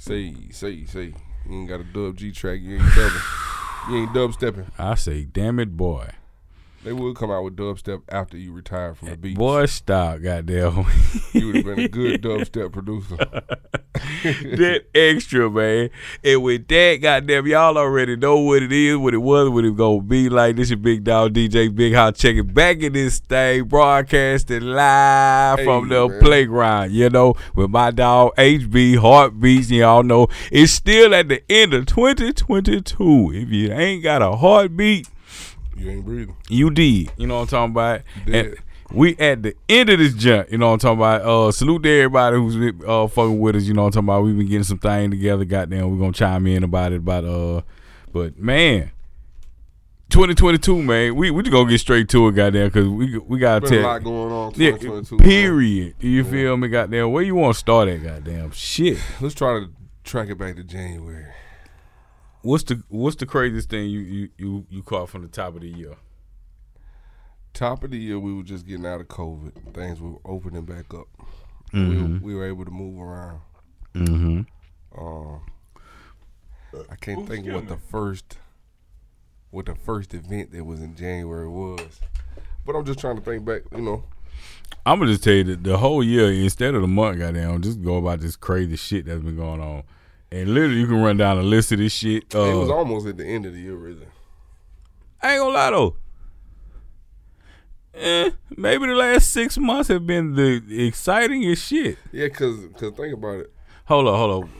Say, say, say. You ain't got a dub G track. You ain't dubbing. you ain't dub stepping. I say, damn it, boy. They would come out with dubstep after you retired from the beat. Boy, stop, goddamn. you would have been a good dubstep producer. that extra, man. And with that, goddamn, y'all already know what it is, what it was, what it gonna be like. This your big dog DJ Big House checking back in this thing, broadcasting live Hey, from the man. playground, you know, with my dog HB Heartbeatz. Y'all know it's still at the end of 2022. If you ain't got a heartbeat, you ain't breathing. you did. You know what I'm talking about? We at the end of this jump. You know what I'm talking about? Uh, salute to everybody who's been, uh fucking with us. You know what I'm talking about? We've been getting some thing together. Goddamn, we're gonna chime in about it. About uh, but man. 2022, man. We we just gonna get straight to it, goddamn, because we we gotta Been a lot going on. Yeah, 2022. man. period. You feel me, goddamn? Where you want to start at, goddamn? Shit. Let's try to track it back to January. What's the what's the craziest thing you you you, you caught from the top of the year? Top of the year, we were just getting out of COVID. Things were opening back up. Mhm. We, we were able to move around. Mm-hmm. Um, I can't think what the first what the first event that was in January was, but I'm just trying to think back. You know, I'm gonna just tell you that the whole year, instead of the month, goddamn, just go about this crazy shit that's been going on, and literally you can run down a list of this shit. Uh, it was almost at the end of the year, really. I ain't gonna lie though. Eh, maybe the last six months have been the excitingest shit. Yeah, cause cause think about it. Hold on, hold on.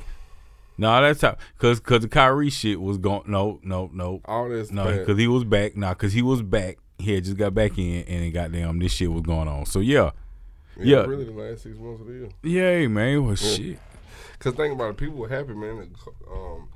No, that's how, cause cause the Kyrie shit was going. No, no, no, All this, no, bad. cause he was back. Nah, cause he was back. He had just got back in, and then goddamn, this shit was going on. So yeah, yeah. really the last six months of the year. yeah, man, it was Yeah. shit. Cause think about it, people were happy, man. Um,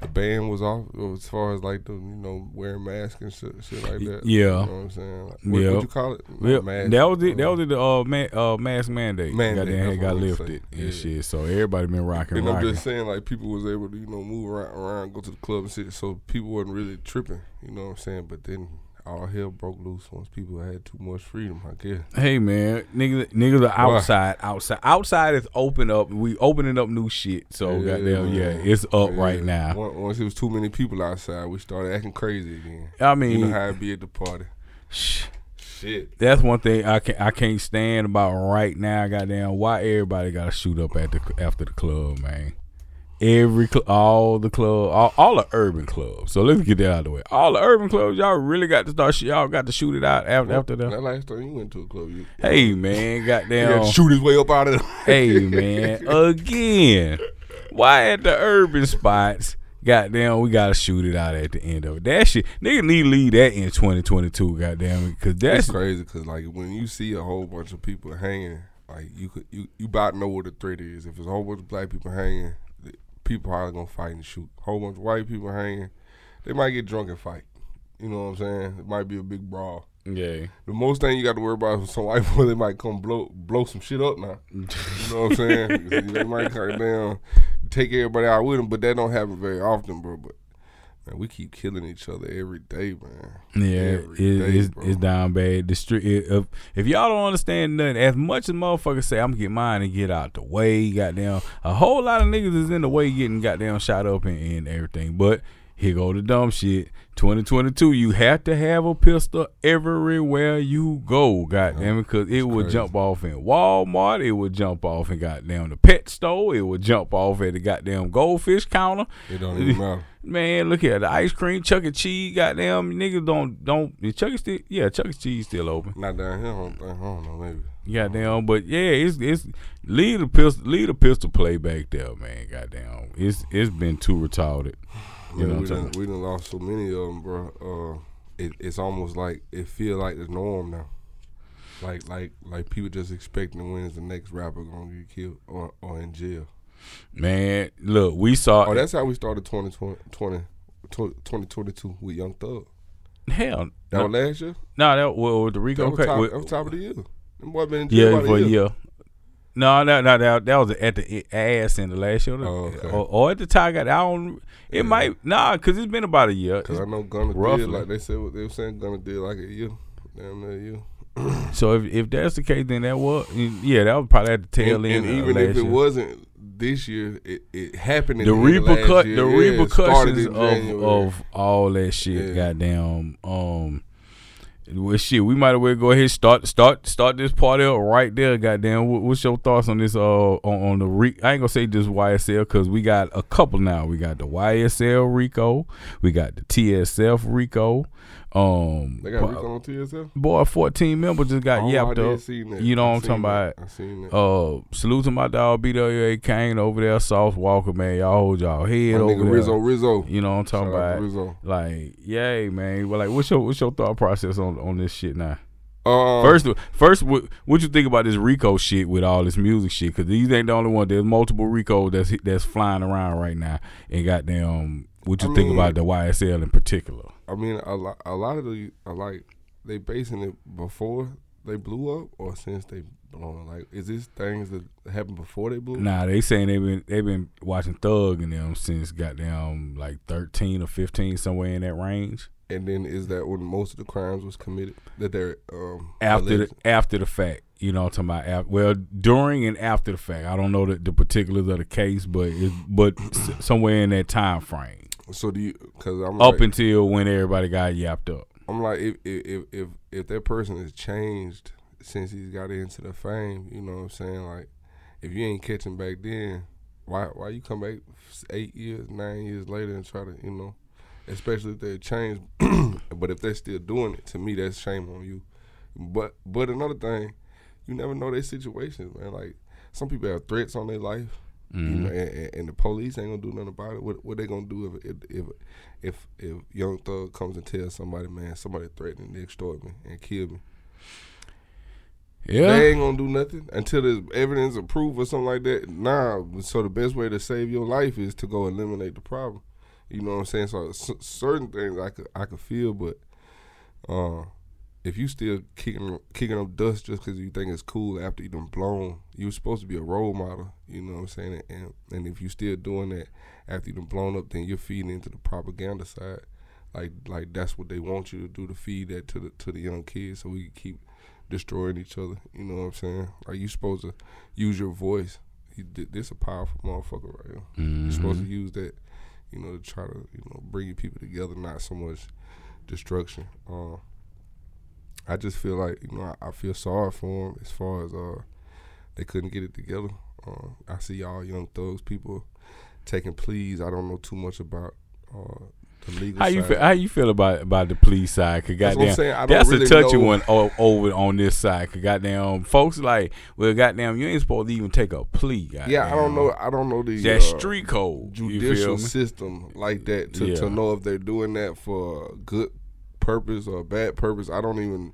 the ban was off as far as like the you know wearing masks and shit, shit like that. Yeah. you know what I'm saying. Like, what, Yeah. what you call it? Yeah, mask, that was it. That uh, was it. The uh, man, uh, mask mandate. Mandate, Goddamn, that's got lifted and shit. So everybody been rocking, And I'm just saying, like people was able to, you know, move around, around, go to the club and shit. So people wasn't really tripping, you know what I'm saying. But then all hell broke loose once people had too much freedom. I guess. Hey man, niggas, niggas are Why? outside, outside, outside is open up. We opening up new shit. So Yeah, goddamn, yeah, it's up Yeah. right now. Once, it was too many people outside, we started acting crazy again. I mean, You know how it be at the party. shh, Shit. that's one thing I can I can't stand about right now. Goddamn, why everybody got to shoot up at the after the club, man. Every cl- all the club, all, all the urban clubs. So let's get that out of the way. All the urban clubs, y'all really got to start. Y'all got to shoot it out after after the. That last time you went to a club, you, Hey man, goddamn. to shoot his way up out of hey man, again, why at the urban spots? Goddamn, we gotta shoot it out at the end of it. That shit, nigga need to leave that in 2022. Goddamn it, cause It's that's crazy because like when you see a whole bunch of people hanging, like you could you you about know what the threat is. If it's a whole bunch of black people hanging, people probably gonna fight and shoot. A whole bunch of white people hanging, they might get drunk and fight. You know what I'm saying? It might be a big brawl. yeah. The most thing you got to worry about is some white boy they might come blow blow some shit up now. You know what I'm saying? they might come down, take everybody out with them, but that don't happen very often, bro. But man, we keep killing each other every day, man. Yeah, Every it, day, it's, it's down bad. The street. It, if, if y'all don't understand nothing, as much as motherfuckers say, I'm gonna get mine and get out the way. Goddamn, a whole lot of niggas is in the way getting goddamn shot up and, and everything. But here go the dumb shit. 2022, you have to have a pistol everywhere you go. Goddamn it, because it would crazy. jump off in Walmart. It would jump off in goddamn the pet store. It would jump off at the goddamn goldfish counter. It don't even matter. Man, look here, the ice cream, Chuck E. Cheese, goddamn niggas don't don't is Chuck E. still yeah, Chuck E. Cheese still open. Not down here. I don't, think, I don't know. Maybe. Goddamn, but yeah, it's it's leave the pistol leave the pistol play back there, man. Goddamn, it's it's been too retarded. You know we done, we done lost so many of them, bro. Uh, it, it's almost like it feel like the norm now. Like like like people just expecting when is the next rapper gonna get killed or, or in jail. Man, look, we saw Oh, that's how we started 2020, 20, 2022 with Young Thug. hell. That No, was last year. no, that was the That Rico was, top, with- that was top of the year. Them boy been in jail yeah, for a a year. year. No, no, no, that, that was at the ass in the last year, Oh, okay. or, or at the Tiger. I don't. It Yeah. might nah, cause it's been about a year. Cause I know Gunna Roughly. did like they said what they were saying. Gunna did like a year, damn near a year. So if if that's the case, then that was yeah, that was probably at the tail and, end. and even if it year. wasn't this year. It, it happened. In the the, repercut year. the Yeah, repercussions of of all that shit. Yeah. Goddamn. Um. Well, shit, we might as well go ahead and start start start this party up right there. Goddamn, What- what's your thoughts on this? Uh, on, on the re- I ain't gonna say just YSL because we got a couple now. We got the YSL Rico, we got the TSF Rico. Um, They got boy, Rico on TSL. boy, fourteen members just got Oh, yapped up. You know I what I'm talking that. about? I seen that. Uh, salute to my dog BWA Kane over there, Sauce Walka, man. Y'all hold y'all head My over nigga there. Rizzo, Rizzo. You know what I'm talking Shout about? Rizzo. Like, yay, man. Well, like, what's your what's your thought process on on this shit now? Um, First, first, what what you think about this Rico shit with all this music shit? Because these ain't the only one. There's multiple Rico that's that's flying around right now. And goddamn, what you I think mean- about the YSL in particular? I mean, a lot, a lot of the like they basing it before they blew up or since they blown. Like, is this things that happened before they blew? up? Nah, they saying they've been they've been watching Thug and them since goddamn like thirteen or fifteen somewhere in that range. And then is that when most of the crimes was committed? That they're um after alleged? the after the fact. You know, what I'm talking about af- well during and after the fact. I don't know the, the particulars of the case, but it, but somewhere in that time frame, So do you? Because I'm up like, until when everybody got yapped up. I'm like, if if if if, that person has changed since he's got into the fame, you know what I'm saying? Like, if you ain't catching back then, why why you come back eight years, nine years later and try to, you know, especially if they changed. but if they're still doing it, to me, that's shame on you. But but another thing, you never know their situations, man. Like some people have threats on their life. You Mhm. know, and, and- and the police ain't gonna do nothing about it. What what they gonna do if if if if, if Young Thug comes and tells somebody, man, somebody threatening to extort me and kill me? Yeah, They ain't gonna do nothing until there's evidence or proof or something like that. Nah. So the best way to save your life is to go eliminate the problem. You know what I'm saying? So c- certain things I could I could feel, but uh, if you still kicking kicking up dust just because you think it's cool after you done blown, you're supposed to be a role model. You know what I'm saying? And and if you still doing that after you done blown up, then you're feeding into the propaganda side. Like like that's what they want you to do to feed that to the to the young kids, so we can keep destroying each other. You know what I'm saying? Like you supposed to use your voice. Did this a powerful motherfucker right here. You're supposed to use that, you know, to try to you know bring people together, not so much destruction. Uh, I just feel like you know I, I feel sorry for them as far as uh they couldn't get it together. Uh, I see all young thugs people taking pleas. I don't know too much about uh, the legal. How you feel? How you feel about about the police side? Cause That's what I'm goddamn, saying. I don't that's really a touchy know. one o- over on this side. Cause goddamn, folks like, well, goddamn, you ain't supposed to even take a plea. Yeah, I don't know. I don't know the That uh, street code. judicial system like that to, Yeah. to know if they're doing that for a good purpose or a bad purpose. I don't even.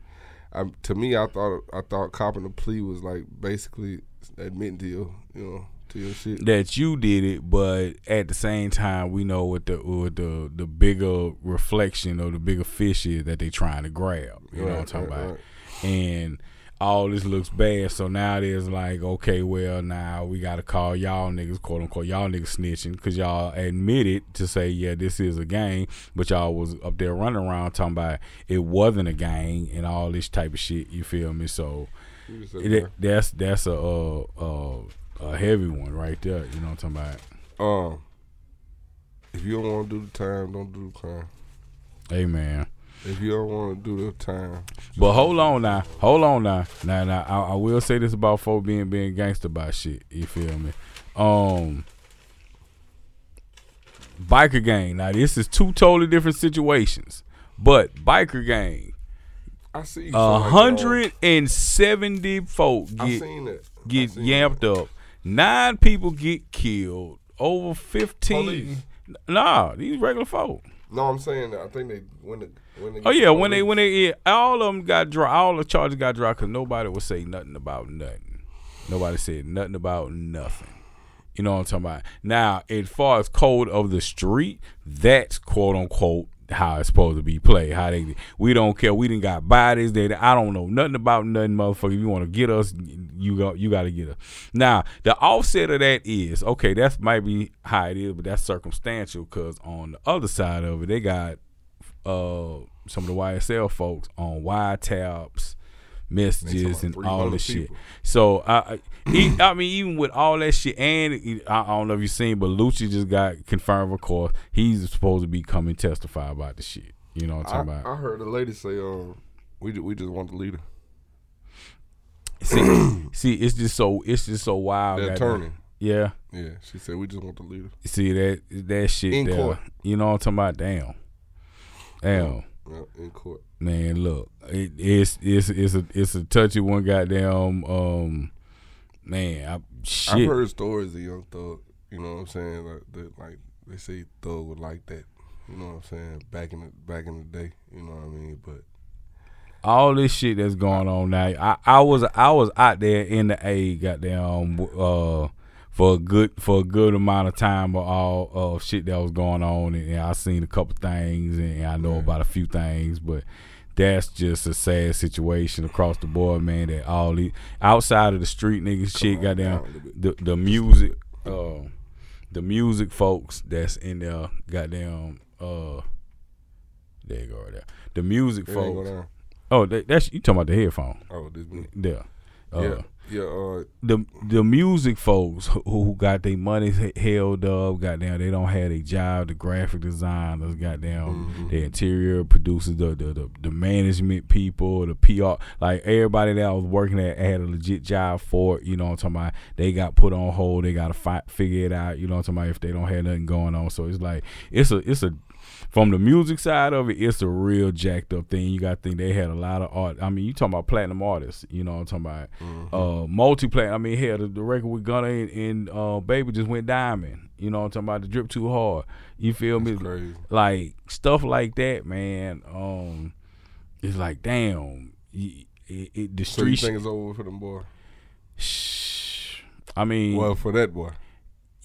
I, to me, I thought I thought copping a plea was like basically admitting to your you know to your shit. that you did it, but at the same time, we know what the what the the bigger reflection or the bigger fish is that they trying to grab. You know what I'm talking Right, about? right, And all this looks bad, so now there's like, okay, well, now we got to call y'all niggas, quote unquote, y'all niggas snitching, because y'all admitted to say, yeah, this is a gang, but y'all was up there running around talking about it wasn't a gang and all this type of shit. You feel me? So You just said it, that's that's a, uh uh a heavy one right there. You know what I'm talking about? Um, if you don't want to do the time, don't do the crime. Hey man. If you don't want to do the time, But hold on now, hold on now. Now, now, I, I will say this about folk being being gangster by shit. You feel me? Um, biker gang. Now, this is two totally different situations. But biker gang, I see a hundred and seventy folk. Get. Get yamped up. Nine people get killed. Over fifteen. Police. Nah, these regular folk. No, I'm saying that. I think they when the Oh yeah, when they oh, when they yeah, all of them got dropped, all the charges got dropped because nobody would say nothing about nothing. Nobody said nothing about nothing. You know what I'm talking about? Now, as far as code of the street, that's quote unquote how it's supposed to be played. How they we don't care. We didn't got bodies. They I don't know nothing about nothing, motherfucker. If you want to get us, you got you got to get us. Now, the offset of that is okay. That's might be how it is, but that's circumstantial because on the other side of it, they got uh some of the YSL folks on wide taps, messages and all 300 this shit. So I mean, even with all that shit, and I don't know if you've seen, but Lucci just got confirmed. Of course, he's supposed to be coming testify about the shit. You know what I'm I, talking about? I heard a lady say, um, we we just want the leader, see, see, it's just so it's just so wild. the attorney. Yeah. Yeah, she said we just want the leader. See that that shit In there. court. You know what I'm talking about? Damn. Damn. In court. Man, look, it, it's it's it's a it's a touchy one. Goddamn, um, man, I, shit. I've heard stories of young thug. You know what I'm saying? Like, that, like they say thug would like that. You know what I'm saying? Back in the back in the day. You know what I mean? But all this shit that's going on now. I, I was I was out there in the A, goddamn, uh, for a good for a good amount of time of all of shit that was going on, and, I seen a couple things, and I know Yeah. about a few things, but. That's just a sad situation across the board, man. That all these outside of the street niggas shit, on goddamn, down a little bit. the the music, uh, the music folks that's in there, goddamn, uh, there you go, right there. The music it folks. Oh, that, that's you talking about the headphone? Oh, this me. There. Uh, yeah, yeah. Uh, The the music folks who, got their money held up, goddamn, they don't have a job. The graphic designers, goddamn, Mhm. the interior producers, the, the the the management people, the PR, like everybody that I was working at had a legit job for it. You know what I'm talking about? They got put on hold. They got to fi- figure it out. You know what I'm talking about? If they don't have nothing going on, so it's like it's a it's a from the music side of it, it's a real jacked up thing. You got to think they had a lot of art. I mean, you talking about platinum artists. You know what I'm talking about? mhm. Uh, multi platinum. I mean, hell, the, the record with Gunna and, and uh, Baby just went diamond. You know what I'm talking about? The drip too hard. You feel me? Crazy. Like stuff like that, man. Um, it's like damn. y- It, it, the So street. think it's over for them boy? Shh. I mean, Well, for that boy.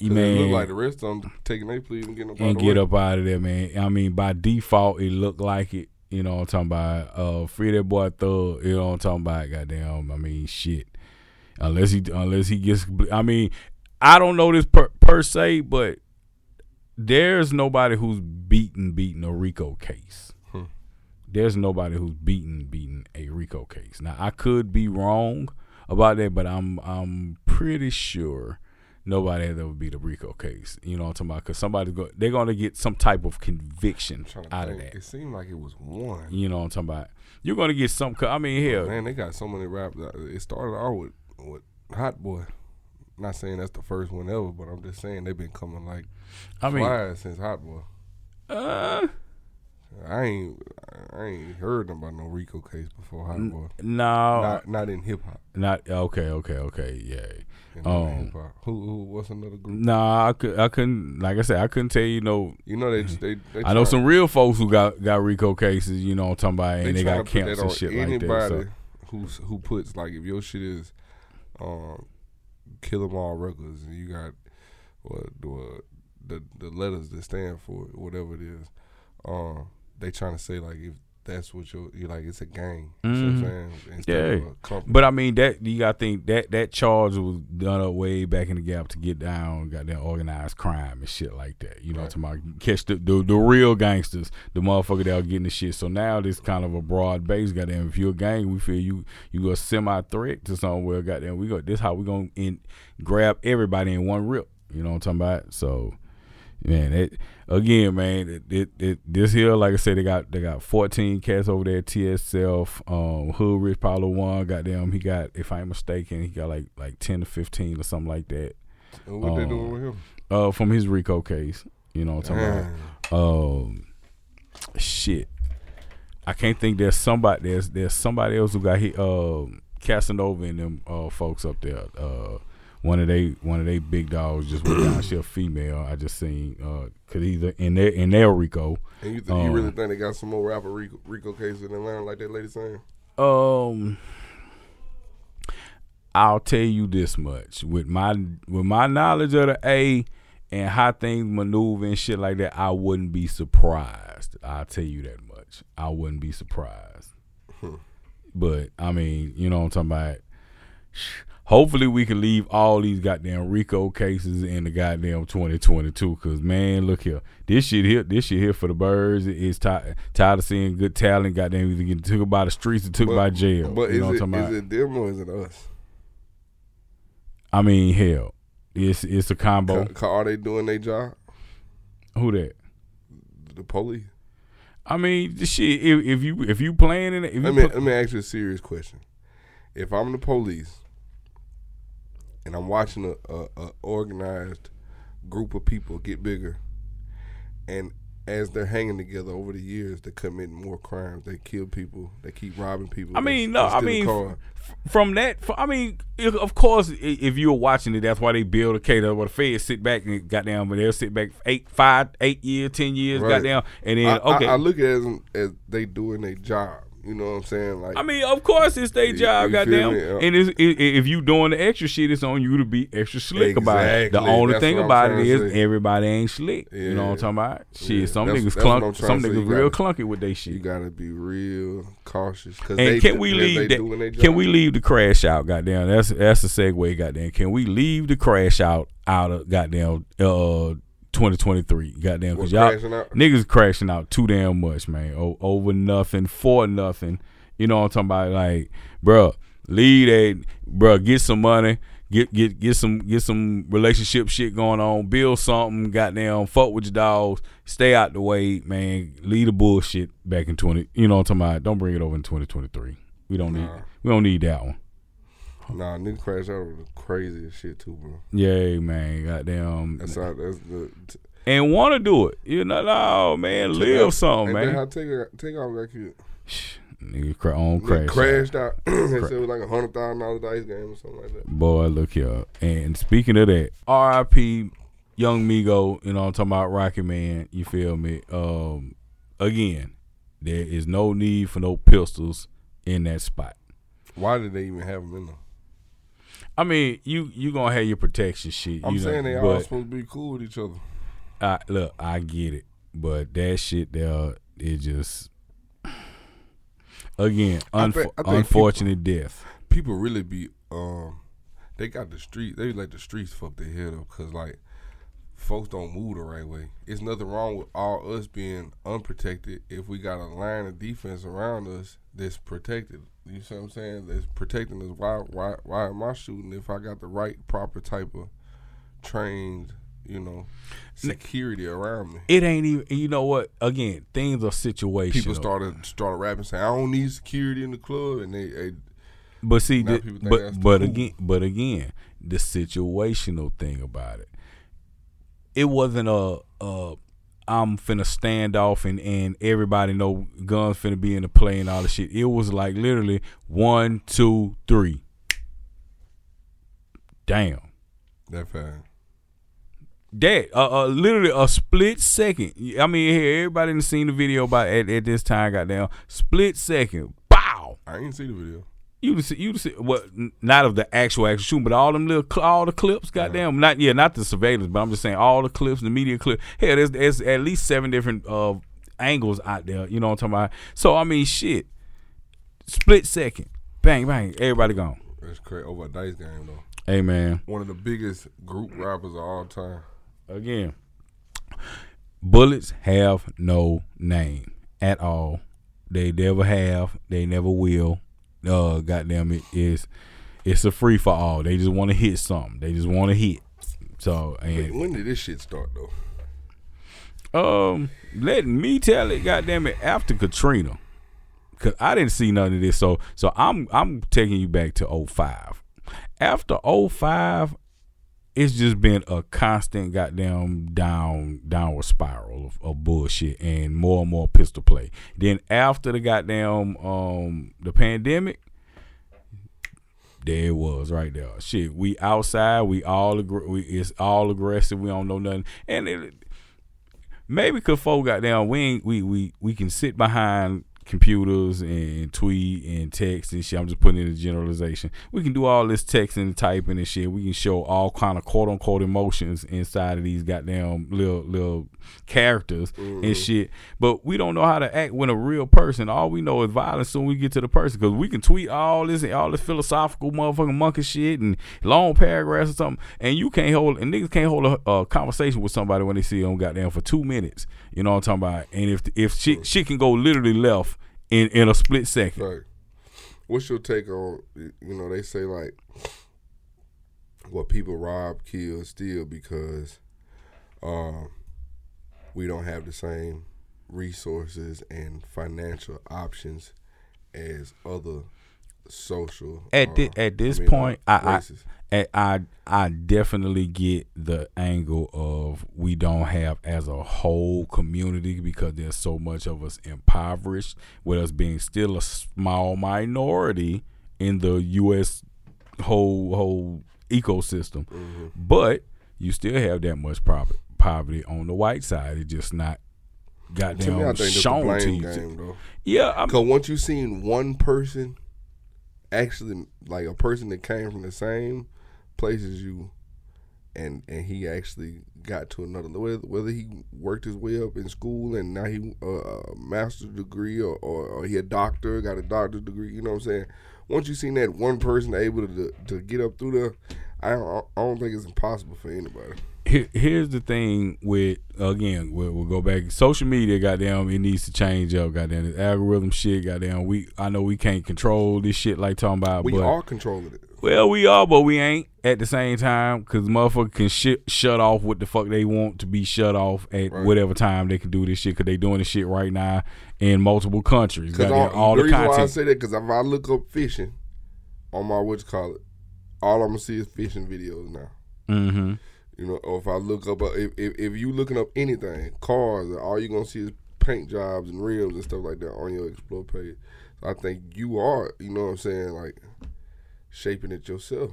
It man, look like the rest of them taking their plea and getting up and get way. up out of there, man. I mean, by default, it looked like it. You know what I'm talking about? Uh, free that boy Thug. You know what I'm talking about? Goddamn. I mean, shit. Unless he, unless he gets. I mean, I don't know this per, per se, but there's nobody who's beaten beaten a Rico case. Hmm. There's nobody who's beaten beaten a Rico case. Now I could be wrong about that, but I'm I'm pretty sure nobody has ever beat a Rico case. You know what I'm talking about? Because somebody's go, they're gonna get some type of conviction to out of that. It seemed like it was one. You know what I'm talking about? You're gonna get some. I mean, hell, Man, they got so many rap. It started out with with Hot Boy. Not saying that's the first one ever, but I'm just saying they've been coming like I mean, since Hot Boy. uh, I ain't I ain't heard about no Rico case before Hot Boy. no, Not not in hip hop. not okay, okay, okay, yeah. Oh. know. Who who what's another group? Nah, I could, I couldn't. Like I said, I couldn't tell you no. You know they they, they I know some real folks who got got Rico cases. You know I'm talking about, and they, try got camps and shit like anybody that. So. who's who puts like if your shit is um kill 'em all records and you got what the the the letters that stand for it, whatever it is, um they trying to say like if that's what you're, you're like it's a gang. You know what I'm mm-hmm. saying? Instead of Yeah. But I mean that you got to think that that charge was done up way back in the gap to get down, got that organized crime and shit like that. You know, Right. to my catch the, the the real gangsters, the motherfucker that are getting the shit. So now this kind of a broad base. Goddamn, if you're a gang, we feel you you a semi threat to somewhere. Goddamn, we go this how we gonna in, grab everybody in one rip. You know what I'm talking about? So. Man, it again, man. It, it, this here, like I said, they got they got 14 cats over there. at TSF, um, Hoodrich Pablo Juan. Goddamn, he got if I'm mistaken, he got like like 10 to 15 or something like that. And what they uh, doing with him? Uh, from his Rico case, you know what I'm talking about. Um, shit, I can't think there's somebody there's there's somebody else who got hit. Um, Casanova and them uh folks up there. Uh, one of they one of they big dogs just went down. She a female. I just seen uh, cause he's in their in their Rico. And you, th- um, you really think they got some more rapper Rico, Rico cases in Atlanta like that lady saying? Um, I'll tell you this much with my with my knowledge of the A and how things maneuver and shit like that, I wouldn't be surprised. I'll tell you that much. I wouldn't be surprised. Hmm. But I mean, you know what I'm talking about. Hopefully we can leave all these goddamn Rico cases in the goddamn 2022. Cause man, look here, this shit here, this shit here for the birds. It's tired, tired of seeing good talent. Goddamn, either getting took by the streets or took But- by jail. But you is, know it, what I'm talking is it them or is it us? I mean, hell, it's it's a combo. Ca- Are they doing their job? Who that? The police. I mean, the shit. If, if you if you playing in it, if you Let me put- let me ask you a serious question. If I'm the police and I'm watching a, a, a organized group of people get bigger, and as they're hanging together over the years, they're committing more crimes. They kill people. They keep robbing people. I mean, they no, I mean, from that, f- I mean, if, of course, if you're watching it, that's why they build a. That's why the feds sit back and goddamn, but they'll sit back eight, five, eight years, ten years, Right. goddamn, and then I, okay. I, I look at it as, as they doing their job. You know what I'm saying? Like I mean, of course, it's their job, you goddamn. And it's, i i- if you doing the extra shit, it's on you to be extra slick about it. The only That's thing about it is everybody ain't slick. You know what I'm talking about? Shit, Yeah. some That's- niggas that's what clunk, trying some niggas real gotta- clunky with their shit. you gotta be real cautious. Cause And they, can we leave that? Can we leave the crash out? Goddamn, that's that's the segue. Goddamn, can we leave the crash out out of goddamn uh 2023? Goddamn, because y'all crashing out? niggas crashing out too damn much, man. O- over nothing, for nothing. You know what I'm talking about? Like, bro, lead a bro, get some money. Get get get some get some relationship shit going on. Build something. Goddamn, fuck with your dogs. Stay out the way, man. Lead the bullshit back in twenty. You know what I'm talking about? Don't bring it over in 2023. We don't need we don't need that one. Nah, nigga crash out with the craziest shit too, bro. Yeah, man. Goddamn. That's how. That's the. T- and want to do it. You know, no man, live something, man. how take Takeoff got killed? Nigga, cra- on crash. out. crashed out. they said it was like a hundred thousand dollar dice game or something like that. Boy, look here. And speaking of that, R.I.P. Young Migo, you know I'm talking about Rocky Man, you feel me? Um again, there is no need for no pistols in that spot. Why did they even have them in there? I mean, you you gonna have your protection shit. I'm you know, saying they all supposed to be cool with each other. I, look, I get it, but that shit there, it just again, I think- I think unfortunate death. People really be um, they got the street. They let the streets fuck their head up because like folks don't move the right way. It's nothing wrong with all us being unprotected if we got a line of defense around us that's protected. You see what I'm saying? That's protecting us. Why why why am I shooting if I got the right proper type of trained, you know, security around me? It ain't even. You know what? Again, things are situational. People started started rapping saying I don't need security in the club and they, they But see, the, but but cool. again, but again, the situational thing about it, it wasn't a, a I'm finna stand off and and everybody know guns finna be in the play and all the shit. It was like literally one, two, three. Damn. that fast. That uh, uh, literally a split second. I mean, here everybody done seen the video about at, at this time. Goddamn, split second. Bow. I ain't see the video. You see, you see, what? Not of the actual actual shooting, but all them little, cl- all the clips. Goddamn, not yeah, not the surveillance, but I'm just saying all the clips, the media clip. Hell, there's, there's at least seven different uh angles out there. You know what I'm talking about? So I mean, shit. Split second, bang bang, everybody gone. That's crazy. Over a dice game though. Hey man, One of the biggest group rappers of all time. again, bullets have no name at all. They never have. They never will. Uh, goddamn it is. It's a free for all. They just want to hit something. They just want to hit. So When, and when did this shit start though? um, let me tell it. Goddamn it, after Katrina, cause I didn't see none of this. So so I'm I'm taking you back to 05. After 05, it's just been a constant goddamn down downward spiral of, of bullshit and more and more pistol play. Then after the goddamn um the pandemic, there it was right there. Shit, we outside, we all agree, we it's all aggressive. We don't know nothing, and it, maybe cause folk goddamn we ain't we we we can sit behind computers and tweet and text and shit. I'm just putting in a generalization. We can do all this texting and typing and shit. We can show all kind of quote unquote emotions inside of these goddamn little little characters Mm-hmm. and shit. But we don't know how to act when a real person. All we know is violence when we get to the person. Cause we can tweet all this and all this philosophical motherfucking monkey shit and long paragraphs or something, and you can't hold and niggas can't hold a, a conversation with somebody when they see them goddamn for two minutes. You know what I'm talking about? And if if shit shit can go literally left in in a split second. Right. What's your take on you know they say like what people rob, kill, steal because um we don't have the same resources and financial options as other social At uh, thi- at this I mean, point, uh, I, I. I I I definitely get the angle of we don't have as a whole community because there's so much of us impoverished, with us being still a small minority in the U.S. whole whole ecosystem. Mm-hmm. But you still have that much poverty poverty on the white side. It's just not to me, I goddamn think shown to you. game though. Yeah, I'm, Cause once you've seen one person, actually like a person that came from the same place as you, and and he actually got to another whether, whether he worked his way up in school and now he uh, a master's degree or, or, or he a doctor got a doctor's degree. You know what I'm saying? Once you seen that one person able to to get up through there, I don't, I don't think it's impossible for anybody. Here, here's the thing with again we'll, we'll go back social media goddamn it needs to change up goddamn this algorithm shit goddamn we i know we can't control this shit like talking about We but are controlling it. well we are but we ain't at the same time because motherfucker can shit shut off what the fuck they want to be shut off at Right. whatever time they can do this shit because they doing this shit right now in multiple countries Because goddamn, all, all the the reason why I say that because if I look up fishing on my what you call it, all I'm gonna see is fishing videos now. mm-hmm You know, or if I look up, uh, if if, if you looking up anything, cars, all you gonna see is paint jobs and rims and stuff like that on your explore page. So I think you are, you know what I'm saying, like shaping it yourself.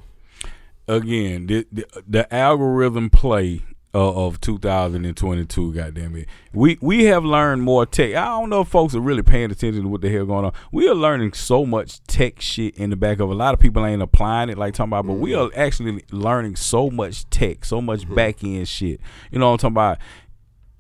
again, the, the the algorithm play of 2022. Goddamn it, we we have learned more tech. I don't know if folks are really paying attention to what the hell going on. We are learning so much tech shit in the back of a lot of people ain't applying it like talking about, but we mm-hmm. are actually learning so much tech, so much mm-hmm. back end shit. You know what I'm talking about?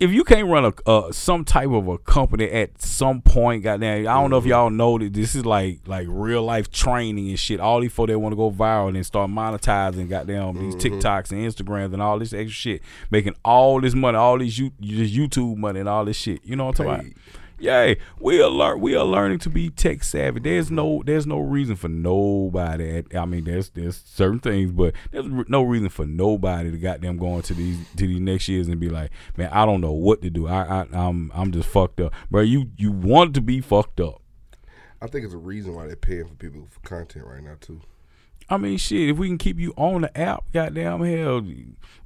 If you can't run a uh, some type of a company at some point, goddamn, I don't know if y'all know that this is like like real life training and shit. All these folks that want to go viral and start monetizing, goddamn, these TikToks and Instagrams and all this extra shit, making all this money, all these you this YouTube money and all this shit. You know what I'm talking about? Yay, we are learn we are learning to be tech savvy. There's no there's no reason for nobody. I mean, there's there's certain things, but there's re- no reason for nobody to goddamn go into these to these next years and be like, man, I don't know what to do. I, I I'm I'm just fucked up, bro. You you want to be fucked up. I think it's a reason why they're paying for people for content right now too. I mean, shit. If we can keep you on the app, goddamn hell,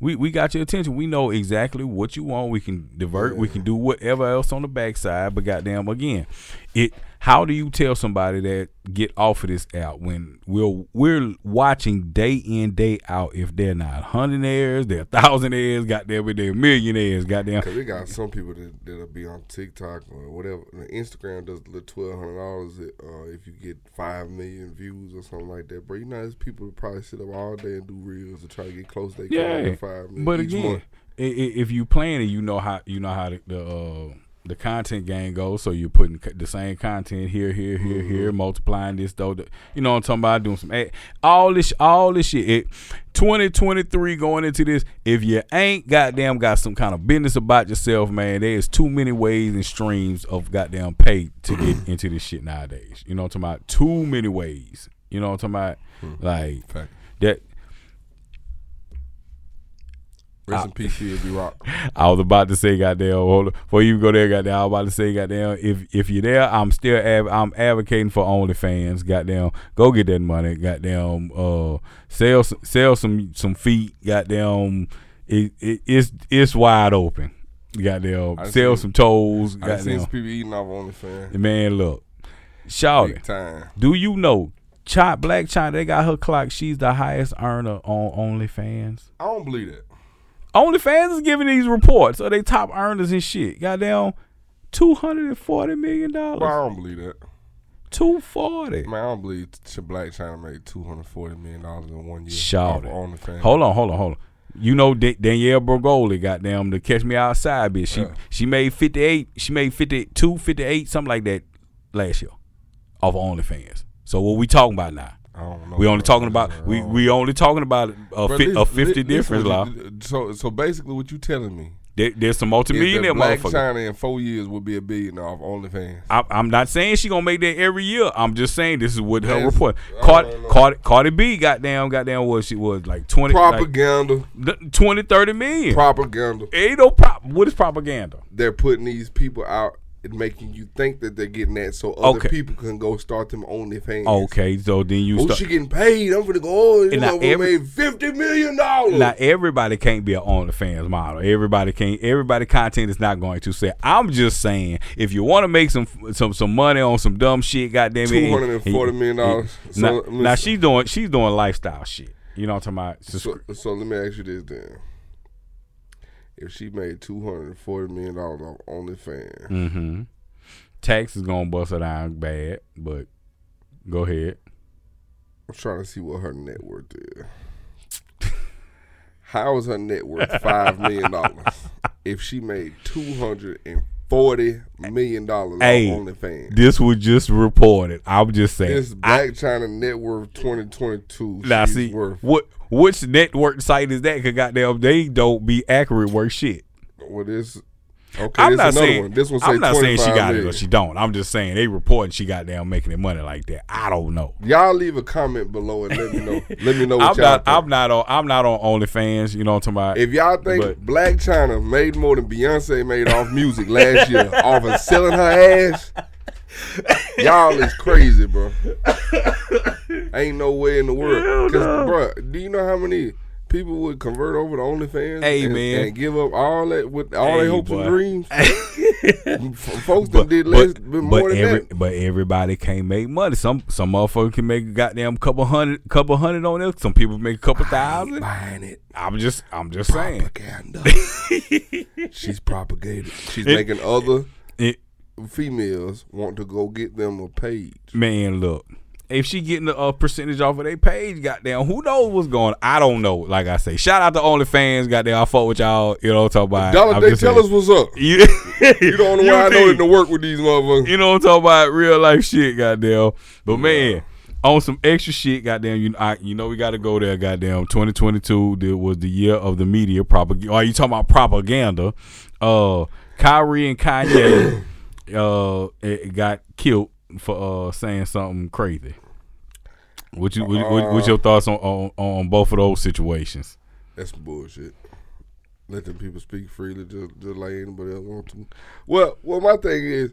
we we got your attention. We know exactly what you want. We can divert. We can do whatever else on the backside. But goddamn, again, it. How do you tell somebody that get off of this app when we're we're watching day in day out if they're not hundredaires, they're thousandaires, goddamn, it, they're millionaires, goddamn. Cause we got some people that that'll be on TikTok or whatever. Instagram does the twelve hundred dollars uh, if you get five million views or something like that. But you know, there's people that probably sit up all day and do reels to try to get close They Yeah, five million. but again, month. if you playing it, you know how you know how the the, uh, the content game goes. So you're putting the same content here, here, here, mm-hmm. here, multiplying this though. the- You know what I'm talking about? Doing some eh, all this, all this shit. It, 2023 going into this. If you ain't goddamn got some kind of business about yourself, man, there's too many ways and streams of goddamn pay to get into this shit nowadays. You know what I'm talking about? Too many ways. You know what I'm talking about? Hmm. Like Fact. that. Rest in peace, be rock. I was about to say, goddamn, hold on. before you go there, goddamn, I was about to say, goddamn, if if you're there, I'm still av- I'm advocating for OnlyFans, goddamn, go get that money, goddamn, uh, sell sell some some feet, goddamn, it, it it's it's wide open, goddamn, sell seen- some toes, I seen goddamn, some people eating off OnlyFans. man, look, time. do you know? Chi, Blac Chyna, they got her clock. She's the highest earner on OnlyFans. I don't believe that. OnlyFans is giving these reports. Are they top earners and shit? Goddamn, Two hundred and forty million Well, I don't believe that. Two forty. Man, I don't believe Blac Chyna made two hundred forty million dollars in one year. Shout it. OnlyFans. Hold on, hold on, hold on. You know Da- Danielle Bregoli, goddamn, the Catch Me Outside bitch. She Yeah. she made fifty eight. She made 52, 58, something like that last year, off of OnlyFans. So what we talking about now? I don't know. We only talking about we we only talking about a, Bro, fi- this- a fifty this- difference, law. So so basically, what you telling me There, there's some is multimillionaire that Black motherfuckers. China in four years will be a billionaire off OnlyFans. I, I'm not saying she gonna make that every year. I'm just saying this is what her Yes. report. I Cardi, don't know. Cardi, Cardi B, goddamn, goddamn, what she was like 20, like, Propaganda, th- 20 30 million. propaganda. Ain't no prop. What is propaganda? They're putting these people out making you think that they're getting that, so other Okay. people can go start them OnlyFans. Okay, so then you Oh, start. she getting paid. I'm gonna go. Oh, you And now every- made fifty million dollars. Now everybody can't be an OnlyFans model. Everybody can't. Everybody content is not going to say. I'm just saying, if you want to make some some some money on some dumb shit, goddamn it, Two hundred and forty million dollars. Now, So, now listen. she's doing she's doing lifestyle shit. You know what I'm talking about? So, so let me ask you this then: If she made two hundred forty million dollars off OnlyFans, Mm-hmm. Tax is gonna bust her down bad, but go ahead. I'm trying to see what her net worth is. How is her net worth five million dollars if she made two hundred and forty million dollars Hey, on OnlyFans? This was just reported. I'm just saying. This Blac Chyna net worth twenty twenty two. now she's see worth what which network site is that? Cause goddamn, they don't be accurate worth shit. what is? Okay, I'm not another saying one. This one say I'm not saying she 25 got it or she don't. I'm just saying they reporting she got down making it money like that. I don't know. Y'all leave a comment below and let me know. let me know what I'm y'all not. think. I'm not on. I'm not on OnlyFans. You know what I'm talking about? If y'all think But- Blac Chyna made more than Beyonce made off music last year off of selling her ass, y'all is crazy, bro. Ain't no way in the world. Cause, bro, do you know how many people would convert over to OnlyFans? Hey, and, man. and give up all that with all Hey, their hopes boy. and dreams. Folks that did less, but more but than every, that. but everybody can't make money. Some some motherfucker can make a goddamn couple hundred, couple hundred on it. Some people make a couple thousand. Buying it. I'm just, I'm just saying. She's propagated. She's It- making other It, females want to go get them a page. man, look. If she getting a, a percentage off of their page, goddamn, who knows what's going? I don't know. Like I say, shout out to OnlyFans, goddamn. I fuck with y'all. You know what I'm talking about. Dollar I'm Day, tell saying. us what's up. You, You the only one I know that to work with these motherfuckers. You know what I'm talking about? Real life shit, goddamn. But man, on some extra shit, goddamn. You, I, you know we got to go there, goddamn. 2022 there was the year of the media propaganda. Are you talking about propaganda? Uh, Kyrie and Kanye, uh, got killed for uh saying something crazy. What you, what, what, what's your thoughts on, on on both of those situations? That's bullshit. Let them people speak freely, just, just like anybody else want to. Well, well, my thing is,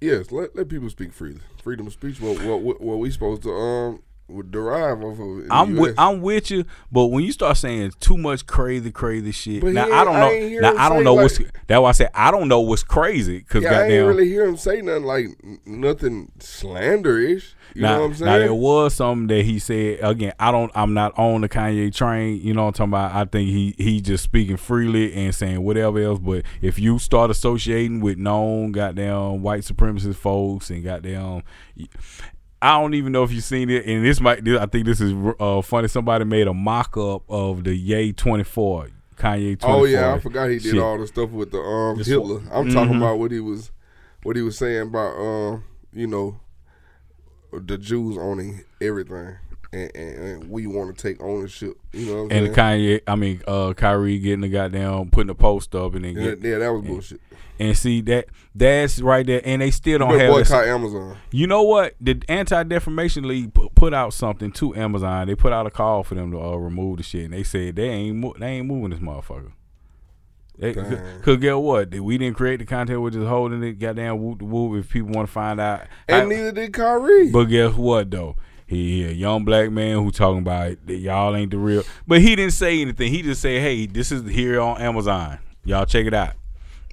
yes, let, let people speak freely. Freedom of speech. What what, what we supposed to um would derive off of. I'm with I'm with you, but when you start saying too much crazy, crazy shit, But now I don't I know. now I don't know like- what's. That's why I say I don't know what's crazy because yeah, I didn't really hear him say nothing like nothing slanderish. You now, know what I'm saying? now there was something that he said again. I don't. I'm not on the Kanye train. You know what I'm talking about. I think he he just speaking freely and saying whatever else. But if you start associating with known goddamn white supremacist folks and goddamn. I don't even know if you've seen it, and this might. I think this is uh, funny. Somebody made a mock up of the Ye 24, Kanye 24. Oh yeah, I forgot he did shit. all the stuff with the um Hitler. I'm talking Mhm. about what he was, what he was saying about um you know, the Jews owning everything, and, and, and we want to take ownership. You know what I'm And saying? Kanye, I mean, uh, Kyrie getting the goddamn putting the post up and then yeah, get, yeah, that was bullshit. and see that that's right there, and they still don't have. This, boycott Amazon. you know what? The Anti Defamation League put out something to Amazon. They put out a call for them to uh, remove the shit, and they said they ain't they ain't moving this motherfucker. They, cause get what? We didn't create the content. We're just holding it. Goddamn whoop the whoop. If people want to find out, And I- neither did Kyrie. but guess what though? He, he a young black man who talking about y'all ain't the real. But he didn't say anything. He just said, "Hey, this is here on Amazon. Y'all check it out."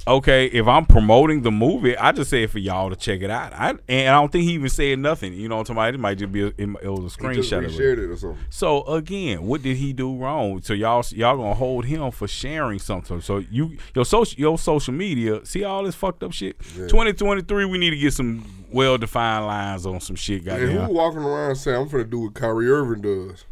Okay, if I'm promoting the movie, I just say it for y'all to check it out. I and I don't think he even said nothing. You know, somebody it might just be a, it, was a screenshot of it. it or something. So again, what did he do wrong? So y'all y'all gonna hold him for sharing something. So you your social your social media, see all this fucked up shit. Yeah. Twenty twenty three, we need to get some well defined lines on some shit. And who walking around saying I'm gonna do what Kyrie Irving does?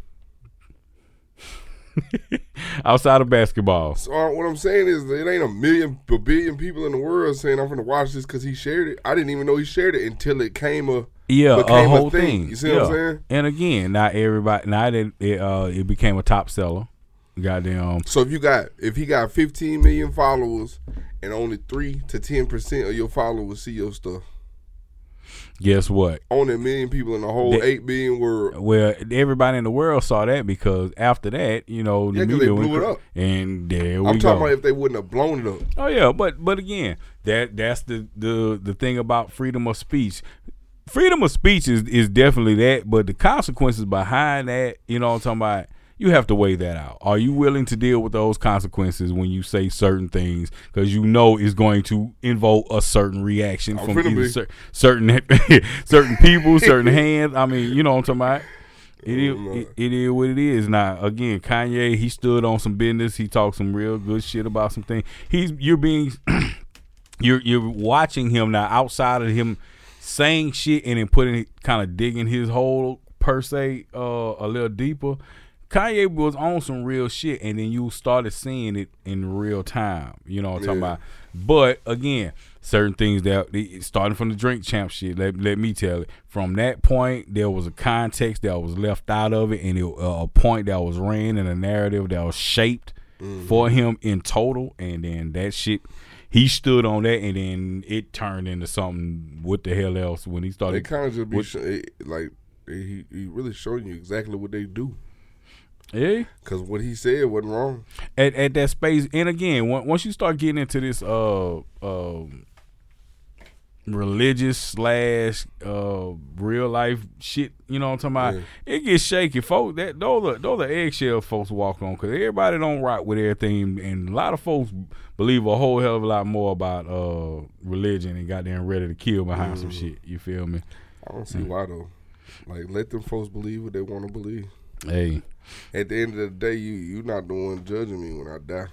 Outside of basketball. So uh, what I'm saying is, it ain't a million, a billion people in the world saying I'm gonna watch this because he shared it. I didn't even know he shared it until it came a Yeah, became a a whole thing. thing. You see yeah. what I'm saying? And again, not everybody. Not it. It, uh, it became a top seller. Goddamn. So if you got if he got 15 million followers and only three to 10 percent of your followers see your stuff, Guess what? only a million people in the whole They- eight billion world. Well, everybody in the world saw that because after that, you know, the Yeah, media they went blew it up. and there we I'm go. talking about if they wouldn't have blown it up. Oh yeah, but but again, that that's the the the thing about freedom of speech. Freedom of speech is is definitely that, but the consequences behind that, you know what I'm talking about, you have to weigh that out. Are you willing to deal with those consequences when you say certain things because you know it's going to invoke a certain reaction I'm from finna either be. cer- certain certain people, certain hands. I mean, you know what I'm talking about. It is, oh, it, it is what it is. Now, again, Kanye, he stood on some business. He talked some real good shit about some things. He's you're being you're you're watching him now outside of him saying shit and then putting kind of digging his hole per se uh, a little deeper. Kanye was on some real shit, and then you started seeing it in real time. You know what I'm talking about? But again, certain things that starting from the drink champ shit. Let, let me tell it. From that point, there was a context that was left out of it, and it, uh, a point that was ran and a narrative that was shaped for him in total. And then that shit, he stood on that, and then it turned into something. What the hell else when he They started? kind of just be What- sh- like he he really showing you exactly what they do. Yeah. Cause what he said wasn't wrong. at, at that space and again once you start getting into this uh um religious slash uh real life shit you know what i'm talking about it gets shaky folks that those are those are eggshell folks walk on because everybody don't rock with everything and a lot of folks believe a whole hell of a lot more about uh religion and goddamn ready to kill behind some shit you feel me I don't see Mm. why though. Like let them folks believe what they want to believe. Hey At the end of the day, you you not the one judging me when I die.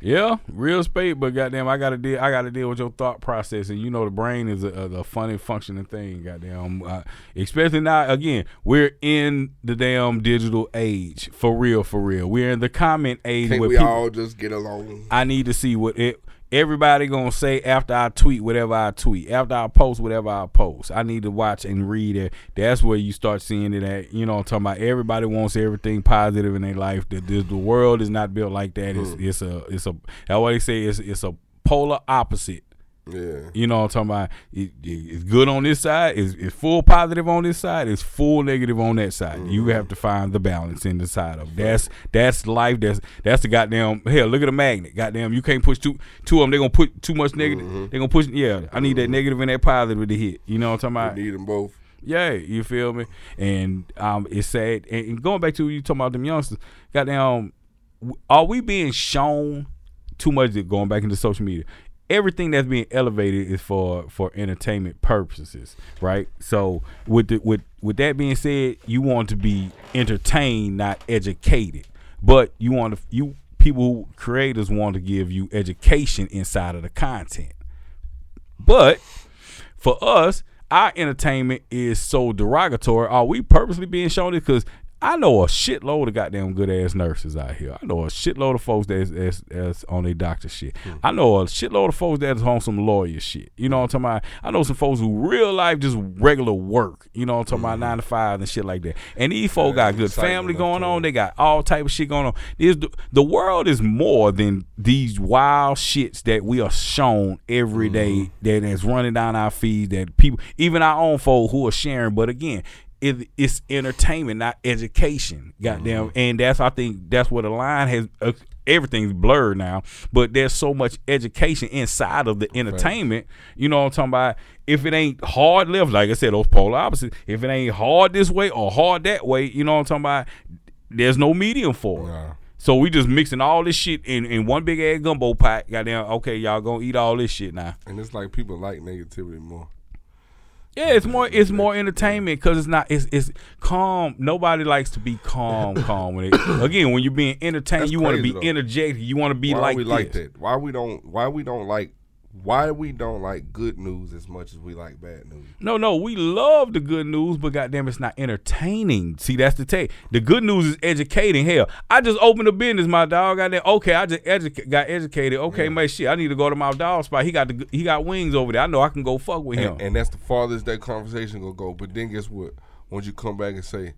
Yeah, real spade, but goddamn, I gotta deal. I gotta deal with your thought process, and you know the brain is a, a, funny functioning thing. Goddamn, uh, especially now. Again, we're in the damn digital age for real, for real. We're in the comment age Can't where we people. all just get along? I need to see what it. Everybody gonna say after I tweet whatever I tweet, after I post whatever I post. I need to watch and read it. That's where you start seeing it at. You know, I'm talking about everybody wants everything positive in their life. The, the, the world is not built like that. It's mm. it's a it's a that's what they say. It's it's a polar opposite. Yeah. You know what I'm talking about? It, it- it's good on this side. It's, it's full positive on this side. It's full negative on that side. You have to find the balance in the side of that's that's life. That's that's the goddamn hell. Look at a magnet. Goddamn, you can't push two two of them. They're gonna put too much negative. They're gonna push. Yeah, I need that negative and that positive to hit. You know what I'm talking about? We need them both. Yeah, you feel me? And um, it's sad. And, and going back to what you talking about them youngsters, goddamn, are we being shown too much? Going back into social media, everything that's being elevated is for for entertainment purposes, right? So with the, with with that being said, you want to be entertained, not educated, but you want to you people creators want to give you education inside of the content, but for us, our entertainment is so derogatory. Are we purposely being shown it? Because I know a shitload of goddamn good ass nurses out here. I know a shitload of folks that's, that's, that's on their doctor shit. I know a shitload of folks that's on some lawyer shit. You know what I'm talking about? I know some folks who real life just regular work. You know what I'm talking about? Nine to five and shit like that. And these folks got good family going on. They got all type of shit going on. There's the, the world is more than these wild shits that we are shown every day that is running down our feed that people even our own folk who are sharing. But again, it, it's entertainment, not education. Goddamn. And that's I think that's where the line has uh, everything's blurred now. But there's so much education inside of the entertainment. You know what I'm talking about? If it ain't hard left, like I said, those polar opposites. If it ain't hard this way or hard that way, you know what I'm talking about? There's no medium for it. Nah. So we just mixing all this shit in, in one big ass gumbo pot. Goddamn, okay, y'all gonna eat all this shit now. And it's like people like negativity more. Yeah, it's more it's more entertainment because it's not it's it's calm. Nobody likes to be calm, calm. When it, again, when you're being entertained, That's you want to be though. energetic. You want to be why like we this. like that? Why we don't? Why we don't like? Why we don't like good news as much as we like bad news? No, no, we love the good news, but goddamn, it's not entertaining. See, that's the take. The good news is educating. Hell, I just opened a business, my dog. Goddamn, okay, I just edu- got educated. Okay, man, shit, I need to go to my dog spot. He got the he got wings over there. I know I can go fuck with him. And, and that's the farthest that conversation gonna go. But then guess what? Once you come back and say,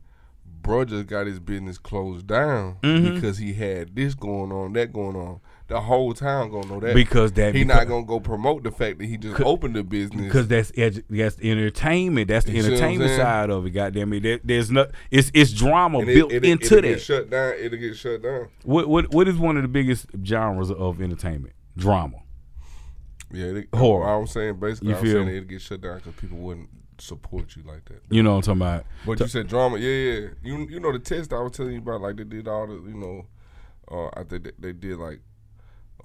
"Bro, just got his business closed down Mm-hmm. because he had this going on, that going on," the whole town gonna know that Because that- he because- not gonna go promote the fact that he just opened the business. Because that's edu- that's entertainment. That's the You see what I'm entertainment side of it. Goddamn it, there, there's not. It's it's drama it- built it- into it'll that. Get shut down. It'll get shut down. What what what is one of the biggest genres of entertainment? Drama. Yeah, they, Horror. I'm saying basically, You I'm feel saying it'll get shut down because people wouldn't support you like that. You know what I'm talking about? But you said drama, yeah, yeah. You you know the test I was telling you about, like they did all the, you know, uh, I think they, they did like